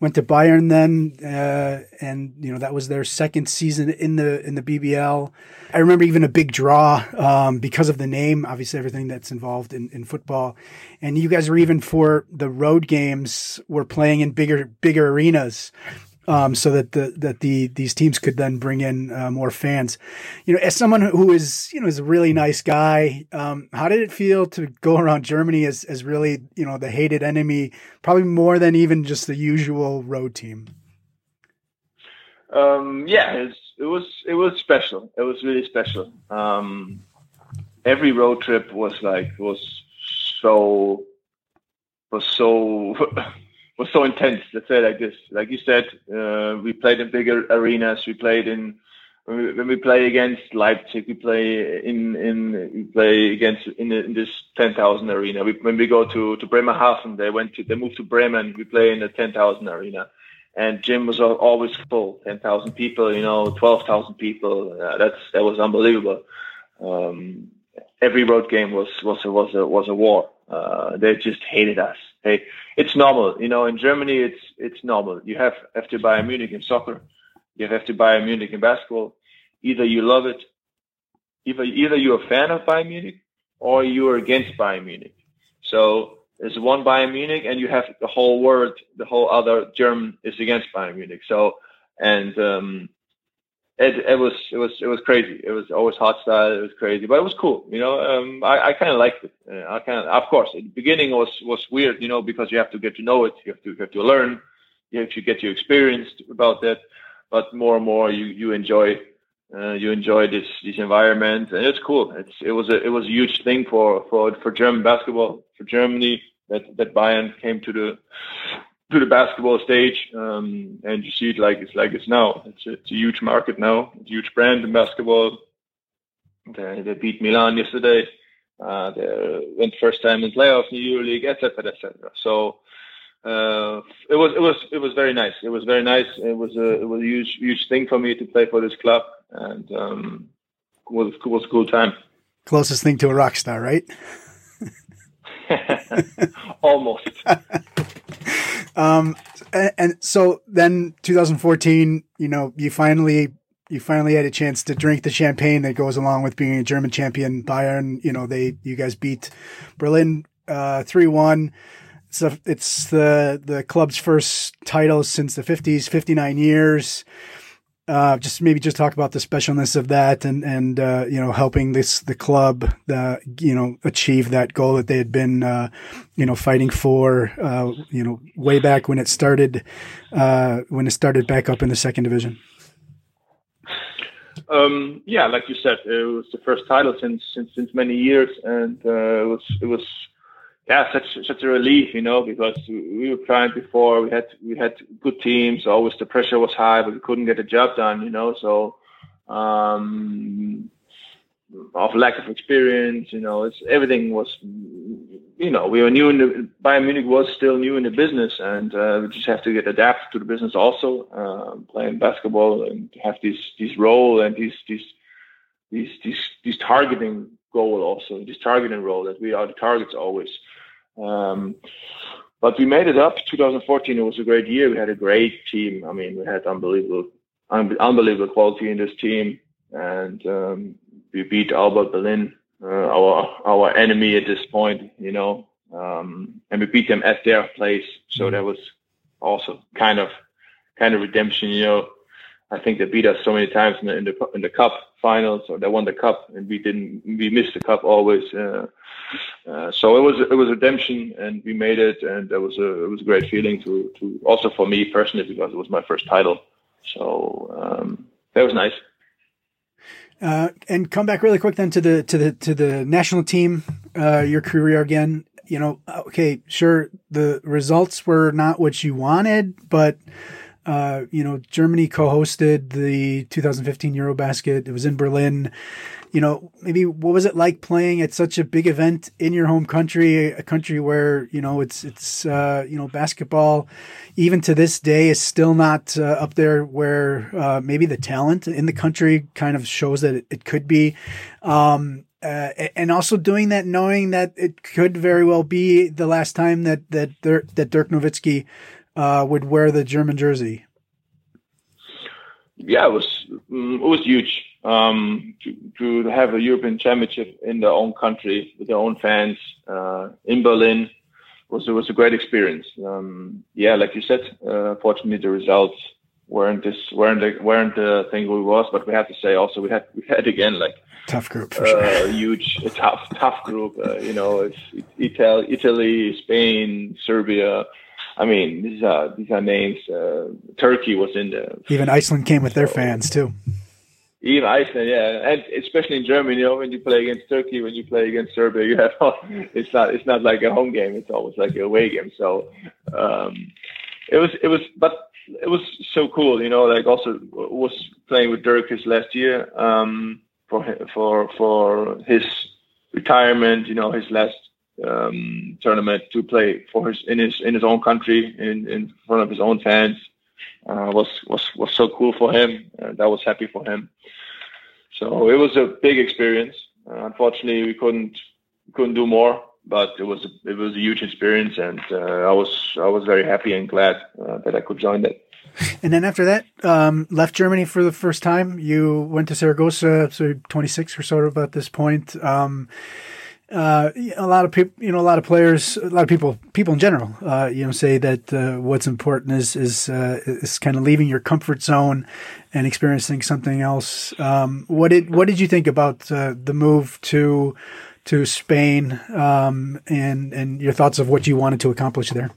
went to Bayern then, uh, and you know that was their second season in the in the BBL. I remember even a big draw um, because of the name, obviously everything that's involved in, in football, and you guys were even for the road games were playing in bigger bigger arenas. Um, so that the that the these teams could then bring in uh, more fans. You know, as someone who is you know is a really nice guy, um, how did it feel to go around Germany as as really you know the hated enemy, probably more than even just the usual road team? Um, yeah, it was it was special. It was really special. Um, every road trip was like was so was so was so intense. Let's say like this. Like you said, uh, we played in bigger arenas. We played in when we, when we play against Leipzig. We play in in we play against in, in this ten thousand arena. We, when we go to to Bremerhaven, they went to they moved to Bremen. We play in the ten thousand arena. And gym was always full, ten thousand people, you know, twelve thousand people. Uh, that's that was unbelievable. Um, every road game was was was a was a war. Uh, they just hated us. Hey, it's normal, you know. In Germany, it's it's normal. You have have to Bayern Munich in soccer. You have to Bayern Munich in basketball. Either you love it, either either you're a fan of Bayern Munich or you're against Bayern Munich. So there's one Bayern Munich, and you have the whole world, the whole other German is against Bayern Munich. So and um, it, it was it was it was crazy. It was always hot style. It was crazy, but it was cool. You know, um, I, I kind of liked it. Uh, I kind of, of course, the beginning was was weird. You know, because you have to get to know it. You have to you have to learn. You have to get your experience about that. But more and more, you you enjoy uh, you enjoy this this environment, and it's cool. It's it was a it was a huge thing for for for German basketball for Germany that that Bayern came to the to the basketball stage, um, and you see it like it's like it's now. It's a, it's a huge market now, it's a huge brand in basketball. They, they beat Milan yesterday. Uh, they went first time in playoffs in the EuroLeague, etc., etc. So uh, it was it was it was very nice. It was very nice. It was a it was a huge huge thing for me to play for this club, and um, it was it was a cool time. Closest thing to a rock star, right? Almost. Um, and, and, so then 2014, you know, you finally, you finally had a chance to drink the champagne that goes along with being a German champion. Bayern, you know, they, you guys beat Berlin, uh, 3-1. So it's the, the club's first title since the 50s, 59 years uh, just maybe just talk about the specialness of that and and uh, you know helping this the club the you know achieve that goal that they had been uh, you know fighting for uh, you know way back when it started uh, when it started back up in the second division. Um, yeah, like you said, it was the first title since since, since many years, and uh, it was it was yeah, such such a relief, you know, because we were trying before. We had we had good teams. Always the pressure was high, but we couldn't get the job done, you know. So, um, of lack of experience, you know, it's everything was, you know, we were new in the Bayern Munich was still new in the business, and uh, we just have to get adapted to the business also, uh, playing basketball and have this this role and these these these these targeting goal also, this targeting role that we are the targets always. Um, but we made it up. 2014, it was a great year. We had a great team. I mean, we had unbelievable, un- unbelievable quality in this team, and um, we beat Alba Berlin, uh, our our enemy at this point. You know, um, and we beat them at their place. So that was also kind of kind of redemption. You know, I think they beat us so many times in the in the, in the cup finals, or they won the cup, and we didn't. We missed the cup always. Uh, uh, so it was it was redemption, and we made it, and it was a it was a great feeling to to also for me personally because it was my first title. So um, that was nice. Uh, and come back really quick then to the to the to the national team, uh, your career again. You know, okay, sure, the results were not what you wanted, but uh, you know, Germany co-hosted the 2015 Eurobasket. It was in Berlin. You know, maybe what was it like playing at such a big event in your home country, a country where you know it's it's uh, you know basketball, even to this day, is still not uh, up there where uh, maybe the talent in the country kind of shows that it, it could be. Um, uh, and also doing that, knowing that it could very well be the last time that that Dirk, that Dirk Nowitzki uh, would wear the German jersey? Yeah, it was mm, it was huge um, to, to have a European Championship in their own country with their own fans uh, in Berlin was it was a great experience. Um, yeah, like you said, uh, fortunately the results weren't this weren't the, weren't the thing we was, but we have to say also we had we had again like tough group for sure. Uh, huge, tough, tough group. Uh, you know, it's Italy, Italy, Spain, Serbia. I mean, these are these are names. Uh, Turkey was in there. Even Iceland came with their fans too. Even Iceland, yeah, and especially in Germany, you know, when you play against Turkey, when you play against Serbia, you have it's not it's not like a home game; it's almost like a away game. So um, it was it was, but it was so cool, you know. Like also was playing with Dirk last year. Um, for for for his retirement. You know, his last um, tournament to play for his in his in his own country in in front of his own fans uh, was was was so cool for him. Uh, that was happy for him. So it was a big experience. Uh, unfortunately, we couldn't couldn't do more, but it was a, it was a huge experience, and uh, I was I was very happy and glad uh, that I could join that. And then after that, um, left Germany for the first time. You went to Saragossa, so 26 or so about this point. Um, uh, a lot of people, you know, a lot of players, a lot of people, people in general, uh, you know, say that uh, what's important is is uh, is kind of leaving your comfort zone and experiencing something else. Um, what did what did you think about uh, the move to to Spain um, and and your thoughts of what you wanted to accomplish there?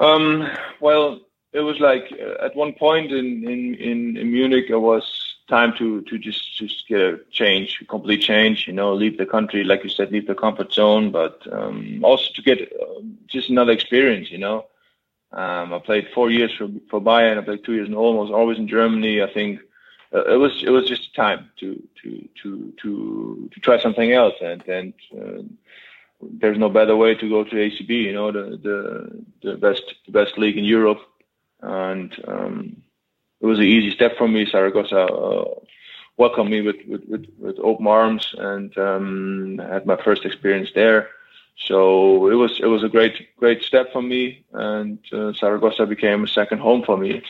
Um, well, it was like uh, at one point in, in, in, in, Munich, I was time to, to just, just get a change, a complete change, you know, leave the country, like you said, leave the comfort zone, but um, also to get uh, just another experience, you know. Um, I played four years for, for Bayern. I played two years in was always in Germany. I think uh, it was it was just time to to to to to try something else, and and uh, there's no better way to go to ACB. You know, the the the best the best league in Europe, and um, it was an easy step for me. Saragossa uh, welcomed me with, with, with, with, open arms, and um, had my first experience there. So it was it was a great great step for me, and uh, Saragossa became a second home for me.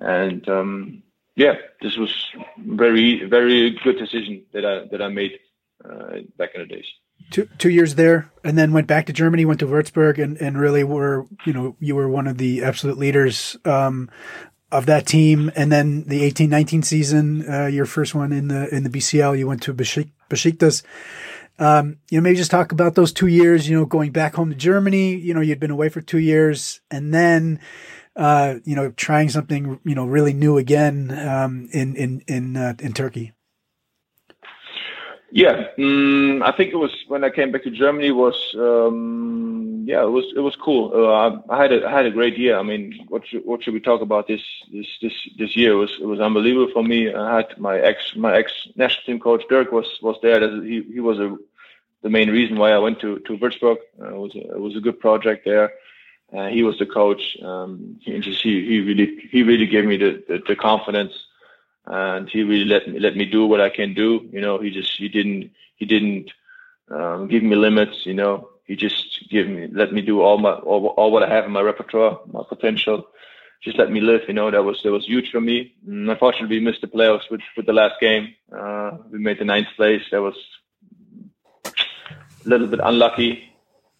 And um, yeah, this was very very good decision that I that I made uh, back in the days two two years there, and then went back to Germany, went to Würzburg, and and really were you know you were one of the absolute leaders um, of that team. And then the eighteen nineteen season, uh, your first one in the in the BCL, you went to Besiktas. Um, you know, maybe just talk about those two years. You know, going back home to Germany. You know, you'd been away for two years, and then. Uh, you know, trying something, you know, really new again um, in in in uh, in Turkey. Yeah, mm, I think it was when I came back to Germany. Was um, yeah, it was it was cool. Uh, I, I, had a I had a great year. I mean, what should, what should we talk about this this this this year? It was it was unbelievable for me. I had my ex my ex national team coach Dirk was was there. He he was a the main reason why I went to to Würzburg. Uh, it was a, it was a good project there. Uh, he was the coach. Um, he, he really he really gave me the the, the confidence and he really let me let me do what I can do. You know, he just he didn't he didn't um, give me limits. You know, he just give me let me do all my all, all what I have in my repertoire, my potential. Just let me live. You know, that was that was huge for me. And unfortunately, we missed the playoffs with with the last game. Uh, we made the ninth place. That was a little bit unlucky,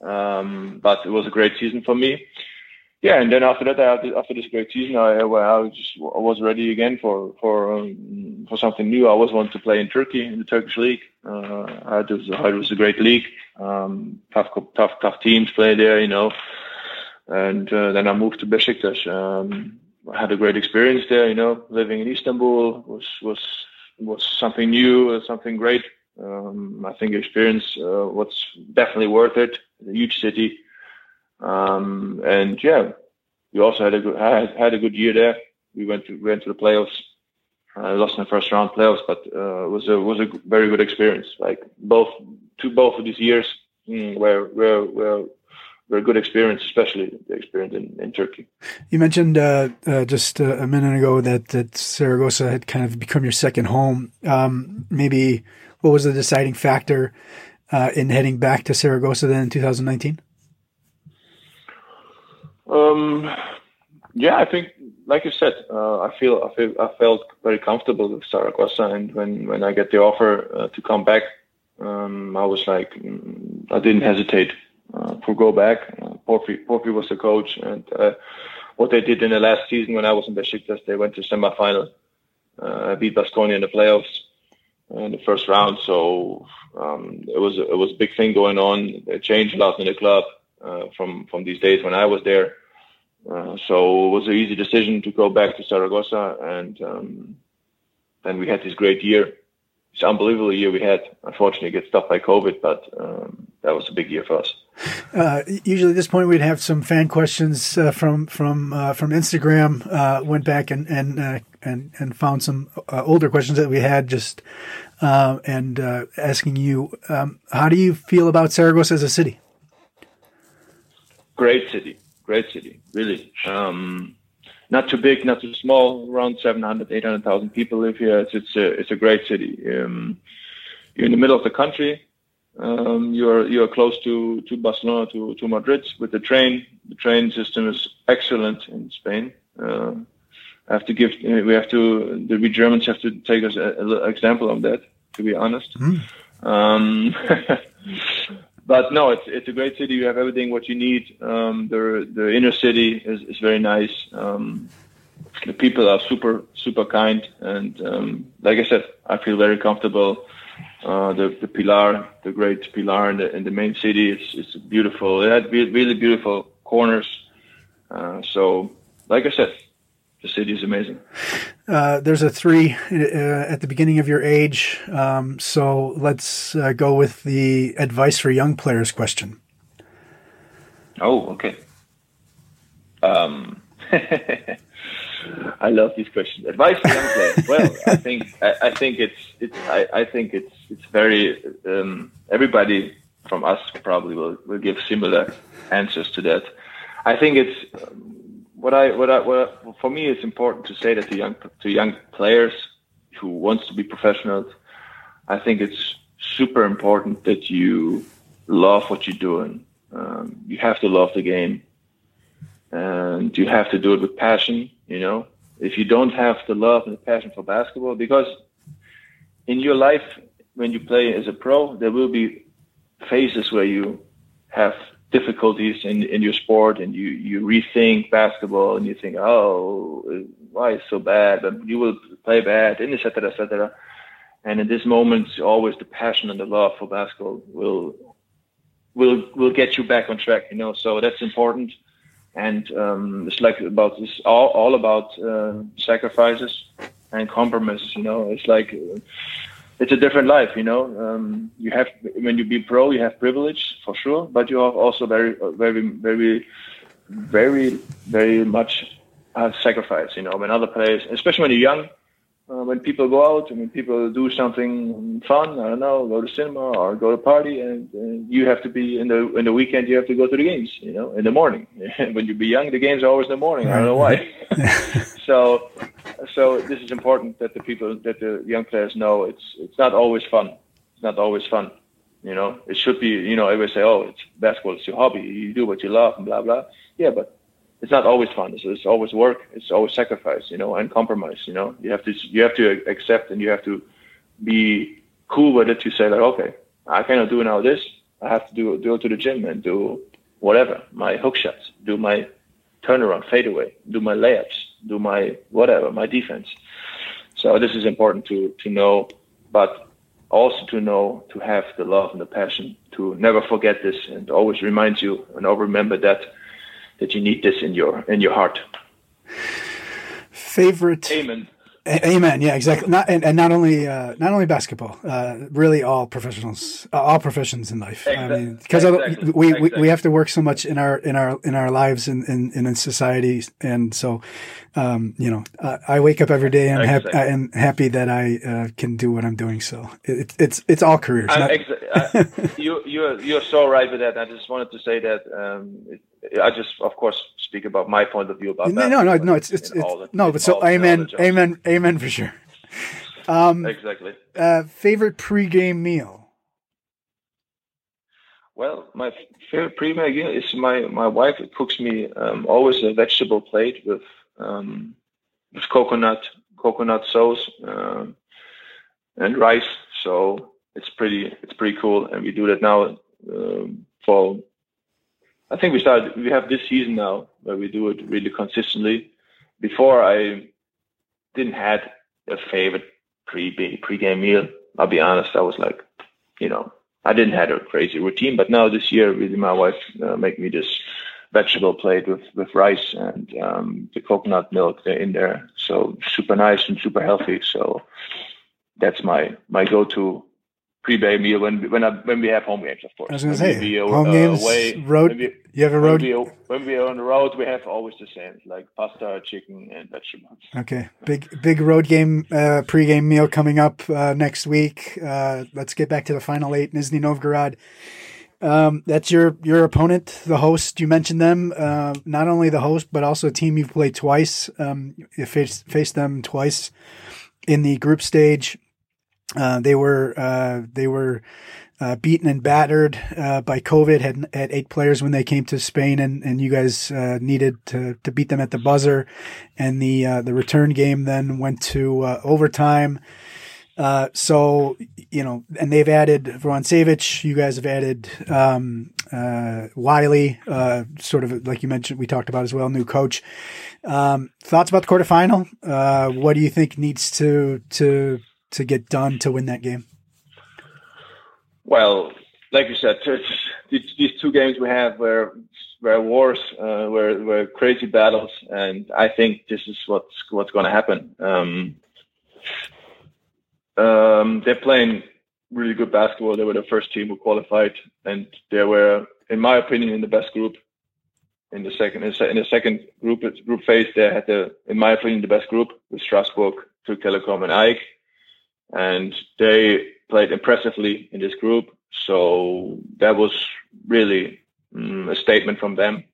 um, but it was a great season for me yeah, and then after that, after this great season, I, I just I was ready again for for um, for something new. I always wanted to play in Turkey in the Turkish league. Uh, it was it was a great league. Um, tough tough tough teams play there, you know. And uh, then I moved to Besiktas. Um, I had a great experience there, you know. Living in Istanbul was was was something new, uh, something great. Um, I think experience uh, was definitely worth it. a huge city um, and yeah, we also had a good had, had a good year there. We went to went to the playoffs. I lost in the first round playoffs, but uh, it was a was a very good experience. Like both to both of these years mm, were were were were good experience, especially the experience in, in Turkey. You mentioned uh, uh, just uh, a minute ago that that Saragossa had kind of become your second home. Um, maybe what was the deciding factor uh, in heading back to Saragossa then in 2019? Um, yeah, I think, like you said, uh, I feel I feel I felt very comfortable with Saragossa, and when when I get the offer uh, to come back, um, I was like, mm, I didn't hesitate uh, to go back. Uh, Porfi, Porfi was the coach, and uh, what they did in the last season when I was in the Besiktas. They went to semifinal, uh, beat Baskonia in the playoffs in the first round. So um, it was it was a big thing going on. It changed a lot in the club uh, from from these days when I was there. Uh, so it was an easy decision to go back to Zaragoza, and um, then we had this great year. It's unbelievable year we had. Unfortunately, get stopped by COVID, but um, that was a big year for us. Uh, usually, at this point, we'd have some fan questions uh, from from uh, from Instagram. Uh, went back and and uh, and and found some uh, older questions that we had, just and asking you, um, how do you feel about Saragossa as a city? Great city, great city, really. Um, not too big, not too small. Around 700, 800,000 people live here. It's it's a it's a great city. Um, you're in the middle of the country. Um, you're you're close to to Barcelona to to Madrid with the train. The train system is excellent in Spain. Uh, I have to give we have to the we Germans have to take us an example of that. To be honest. Mm. Um, but no, it's it's a great city. You have everything what you need. Um, the the inner city is, is very nice. Um, the people are super super kind, and um, like I said, I feel very comfortable. Uh, the the Pilar, the great Pilar in the in the main city, it's it's beautiful. It had really beautiful corners. Uh, so, like I said, the city is amazing. Uh, there's a three uh, at the beginning of your age. Um, so let's uh, go with the advice for young players question. Oh, okay. Um, I love these questions. Advice for young players. Well, I think I, I, think it's it's I, I think it's it's very um, everybody from us probably will, will give similar answers to that. I think it's um, what I what I what for me it's important to say that to young to young players who wants to be professionals, I think it's super important that you love what you're doing. Um, you have to love the game, and you have to do it with passion. You know, if you don't have the love and the passion for basketball, because in your life when you play as a pro, there will be phases where you have difficulties in, in your sport and you, you rethink basketball and you think, oh, why is so bad? But you will play bad, and etc. etc. And in this moment, always the passion and the love for basketball will will will get you back on track. You know, so that's important. And um, it's like about it's all all about uh, sacrifices and compromises. You know, it's like. Uh, it's a different life, you know. Um, you have when you be pro, you have privilege for sure, but you have also very, very, very, very, very much uh, sacrifice. You know, when other players, especially when you're young, uh, when people go out and when people do something fun, I don't know, go to cinema or go to party, and, and you have to be in the in the weekend. You have to go to the games, you know, in the morning. when you be young, the games are always in the morning. I don't know why. so so this is important that the people that the young players know it's it's not always fun. It's not always fun. You know, it should be. You know, everybody say, "Oh, it's basketball. It's your hobby. You do what you love," and blah blah. Yeah, but it's not always fun. It's, it's always work. It's always sacrifice. You know, and compromise. You know, you have to you have to accept and you have to be cool with it. To say like, okay, I cannot do now this. I have to do go to the gym and do whatever my hook shots, do my turnaround, fadeaway, do my layups, do my whatever, my defense. So this is important to to know, but also to know to have the love and the passion to never forget this and always remind you and always remember that that you need this in your in your heart. Favorite Amen. Amen. Yeah, exactly. Not and, and not only uh, not only basketball, uh, really all professionals, uh, all professions in life. Exactly. I mean, because exactly. we, exactly. we we have to work so much in our in our in our lives and in, in, in society, and so um, you know, I wake up every day and happy and happy that I uh, can do what I'm doing. So it, it's it's all careers. Not- exa- you you're you're so right with that. I just wanted to say that um, it, I just, of course, speak about my point of view about no, no, no, no. It's it's, it's the, no, but so amen, amen, amen for sure. Um, exactly. Uh, favorite pre-game meal. Well, my favorite pre-game meal is my my wife cooks me um, always a vegetable plate with um, with coconut coconut sauce um, and rice. So it's pretty it's pretty cool, and we do that now um, for I think we started. We have this season now where we do it really consistently. Before I didn't had a favorite pre pre-game meal. I'll be honest. I was like, you know, I didn't have a crazy routine, but now this year, really, my wife uh, make me this vegetable plate with with rice and um, the coconut milk in there. So super nice and super healthy. So that's my my go-to pre-bay meal when when I, when we have home games, of course. I was going to say we, home uh, games, away, road. We, you have a road. When we, when we, are on the road, we have always the same, like pasta, chicken, and vegetables. Okay, big big road game uh, pre-game meal coming up uh, next week. Uh, let's get back to the final eight. Nizhny Novgorod. Um, that's your your opponent, the host. You mentioned them. Uh, not only the host, but also a team you've played twice. Um, you faced faced them twice in the group stage. Uh, they were uh, they were uh, beaten and battered uh, by COVID. Had eight players when they came to Spain, and, and you guys uh, needed to, to beat them at the buzzer. And the uh, the return game then went to overtime. so you know, and they've added Savage. You guys have added um, Wiley, sort of like you mentioned. We talked about as well, new coach. Um, thoughts about the quarterfinal? what do you think needs to to to get done to win that game? Well, like you said, these two games we have were were wars, uh, were were crazy battles, and I think this is what's what's going to happen. Um, um, they're playing really good basketball. They were the first team who qualified, and they were, in my opinion, in the best group. In the second in the second group group phase, they had the, in my opinion, the best group with Strasbourg, Türk Telekom, and AEK and they played impressively in this group. So that was really um, a statement from them.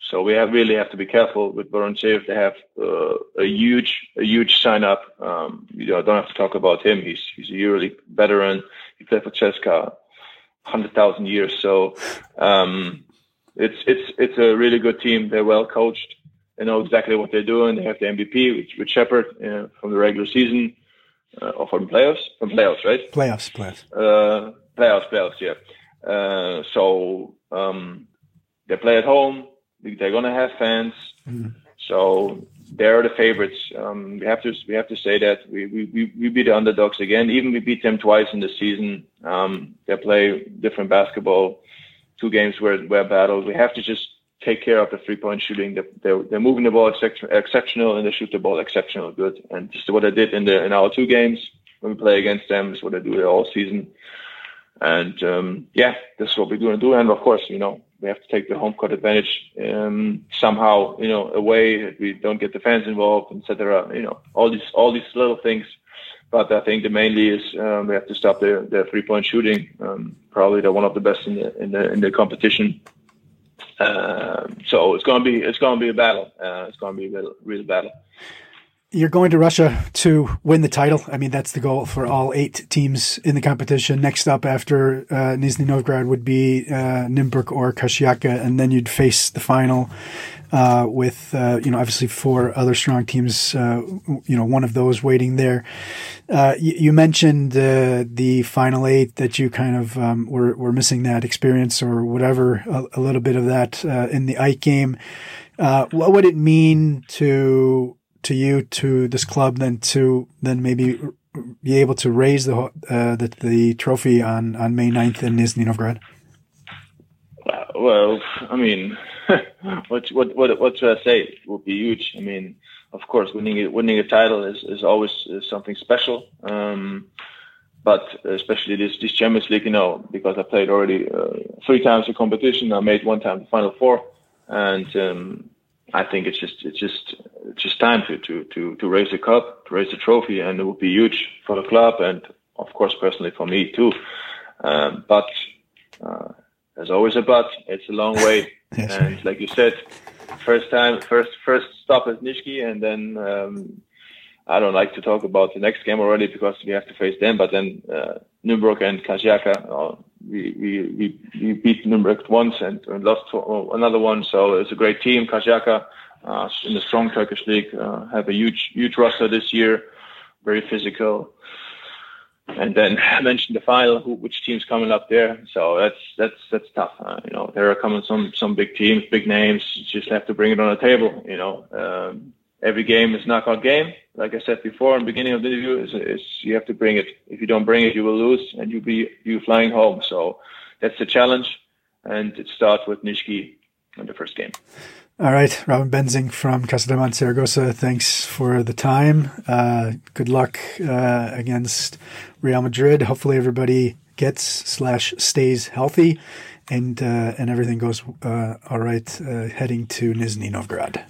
So we have really have to be careful with Vorontsevich. They have uh, a huge, a huge sign up. Um, you know, I don't have to talk about him. He's he's a yearly veteran. He played for CSKA hundred thousand years. So um, it's it's it's a really good team. They're well coached. They know exactly what they're doing. They have the MVP with, with Shepard uh, from the regular season uh, or from playoffs, from playoffs, right? Playoffs, playoffs. Uh, playoffs, playoffs, yeah. Uh, so um, they play at home. They're gonna have fans. Mm. So they're the favorites. Um, we have to we have to say that we, we, we beat the underdogs again. Even we beat them twice in the season. Um, they play different basketball. Two games were were battle. We have to just take care of the three point shooting. They're, they're moving the ball exceptional and they shoot the ball exceptional good. And just what I did in the in our two games when we play against them is what I do all season. And um, yeah, this is what we're going to do. And of course, you know, we have to take the home court advantage um, somehow, you know, away. We don't get the fans involved, etc. You know, all these all these little things. But I think the mainly is um, we have to stop the, the three point shooting. Um, probably they're one of the best in the in the in the competition. Um, so it's going to be it's going to be a battle. Uh, it's going to be a real, real battle. You're going to Russia to win the title. I mean, that's the goal for all eight teams in the competition. Next up after uh, Nizhny Novgorod would be uh, Nymburk or Karşıyaka, and then you'd face the final uh, with, uh, you know, obviously four other strong teams, uh, you know, one of those waiting there. Uh, you, you, mentioned uh, the final eight that you kind of um, were, were missing that experience or whatever, a, a little bit of that uh, in the Ike game. what would it mean to to you, to this club, then to then maybe be able to raise the the, the trophy on, on May 9th in Nizhny Novgorod? Well, I mean, what what what what should I say? It would be huge. I mean, of course, winning a, winning a title is is always something special. Um, but especially this this Champions League, you know, because I played already uh, three times the competition. I made one time the Final Four, and um, I think it's just it's just it's just time to to to to raise the cup, to raise the trophy, and it would be huge for the club and of course personally for me too. Um, but uh, there's always a but. It's a long way, and right. like you said, first time, first first stop is Nishki, and then um, I don't like to talk about the next game already because we have to face them. But then uh, Nymburk and Karşıyaka, uh, we, we we we beat Nymburk once and, and lost another one. So it's a great team. Karşıyaka uh, in the strong Turkish league uh, have a huge huge roster this year, very physical and then I mentioned the final, who, which team's coming up there. So that's that's that's tough. Uh, you know, there are coming some some big teams, big names. You just have to bring it on the table. You know, um, every game is knockout game. Like I said before in the beginning of the interview, is, is you have to bring it. If you don't bring it, you will lose, and you'll be you flying home. So that's the challenge, and it starts with Nishki in the first game. All right, Robin Benzing from Casademont Saragossa. Thanks for the time. Uh, good luck uh, against Real Madrid. Hopefully, everybody gets slash stays healthy, and uh, and everything goes uh, all right uh, heading to Nizhny Novgorod.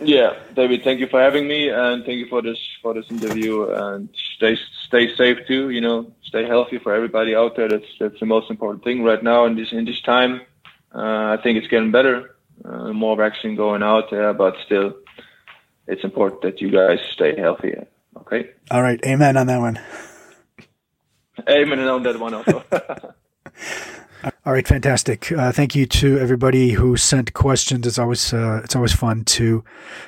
Yeah, David, thank you for having me, and thank you for this for this interview. And stay stay safe too. You know, stay healthy for everybody out there. That's that's the most important thing right now in this in this time. Uh, I think it's getting better uh, more vaccine going out there, but still, it's important that you guys stay healthy. Okay. All right. Amen on that one. Amen on that one also. All right, fantastic. Uh, thank you to everybody who sent questions. It's always uh, it's always fun to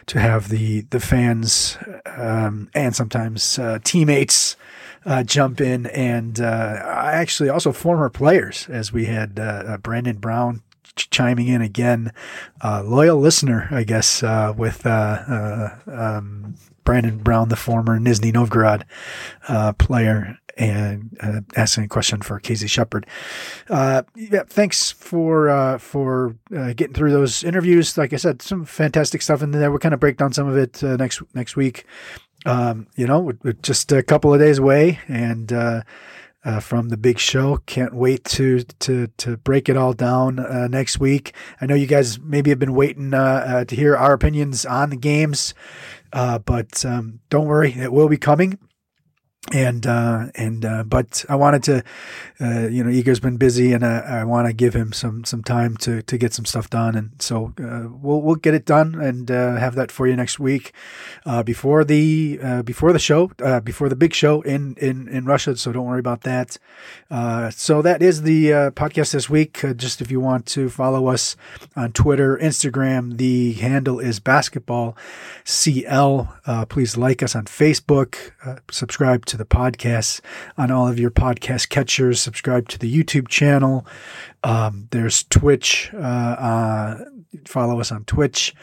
to have the the fans um, and sometimes uh, teammates uh, jump in, and uh, actually also former players, as we had uh, Brandon Brown chiming in again. Uh, loyal listener, I guess, uh, with uh, uh, um, Brandon Brown, the former Nizhny Novgorod uh, player, and uh, asking a question for Casey Shepard. Uh, yeah, thanks for uh, for getting through those interviews. Like I said, some fantastic stuff in there. We'll kind of break down some of it next next week. Um, you know, we're, we're just a couple of days away, and uh, from the big show. Can't wait to to to break it all down uh, next week. I know you guys maybe have been waiting uh, uh to hear our opinions on the games, uh, but um, don't worry, it will be coming and uh, and uh, but I wanted to, uh, you know, Igor's been busy, and I, I want to give him some some time to to get some stuff done, and so uh, we'll we'll get it done and uh, have that for you next week, uh, before the before the show, before the big show in in in Russia. So don't worry about that. so that is the podcast this week. just if you want to follow us on Twitter, Instagram, the handle is basketball CL. please like us on Facebook, subscribe to the podcast on all of your podcast catchers. Subscribe to the YouTube channel. Um, there's Twitch. Uh, uh, follow us on Twitch.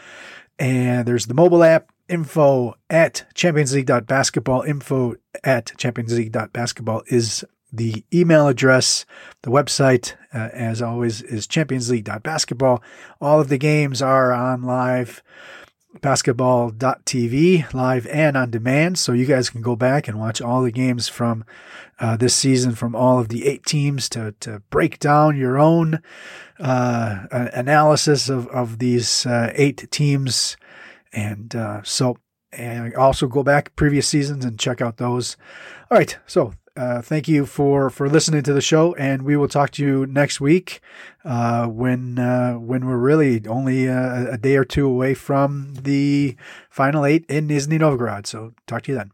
And there's the mobile app info at championsleague.basketball. Info at championsleague.basketball is the email address. The website, uh, as always, is championsleague.basketball. All of the games are on live basketball.tv live and on demand. So you guys can go back and watch all the games from uh, this season from all of the eight teams to, to break down your own uh, analysis of, of these uh, eight teams. And uh, so, and also go back previous seasons and check out those. All right. So uh, thank you for for listening to the show, and we will talk to you next week uh, when uh, when we're really only a, a, day or two away from the final eight in Nizhny Novgorod. So talk to you then.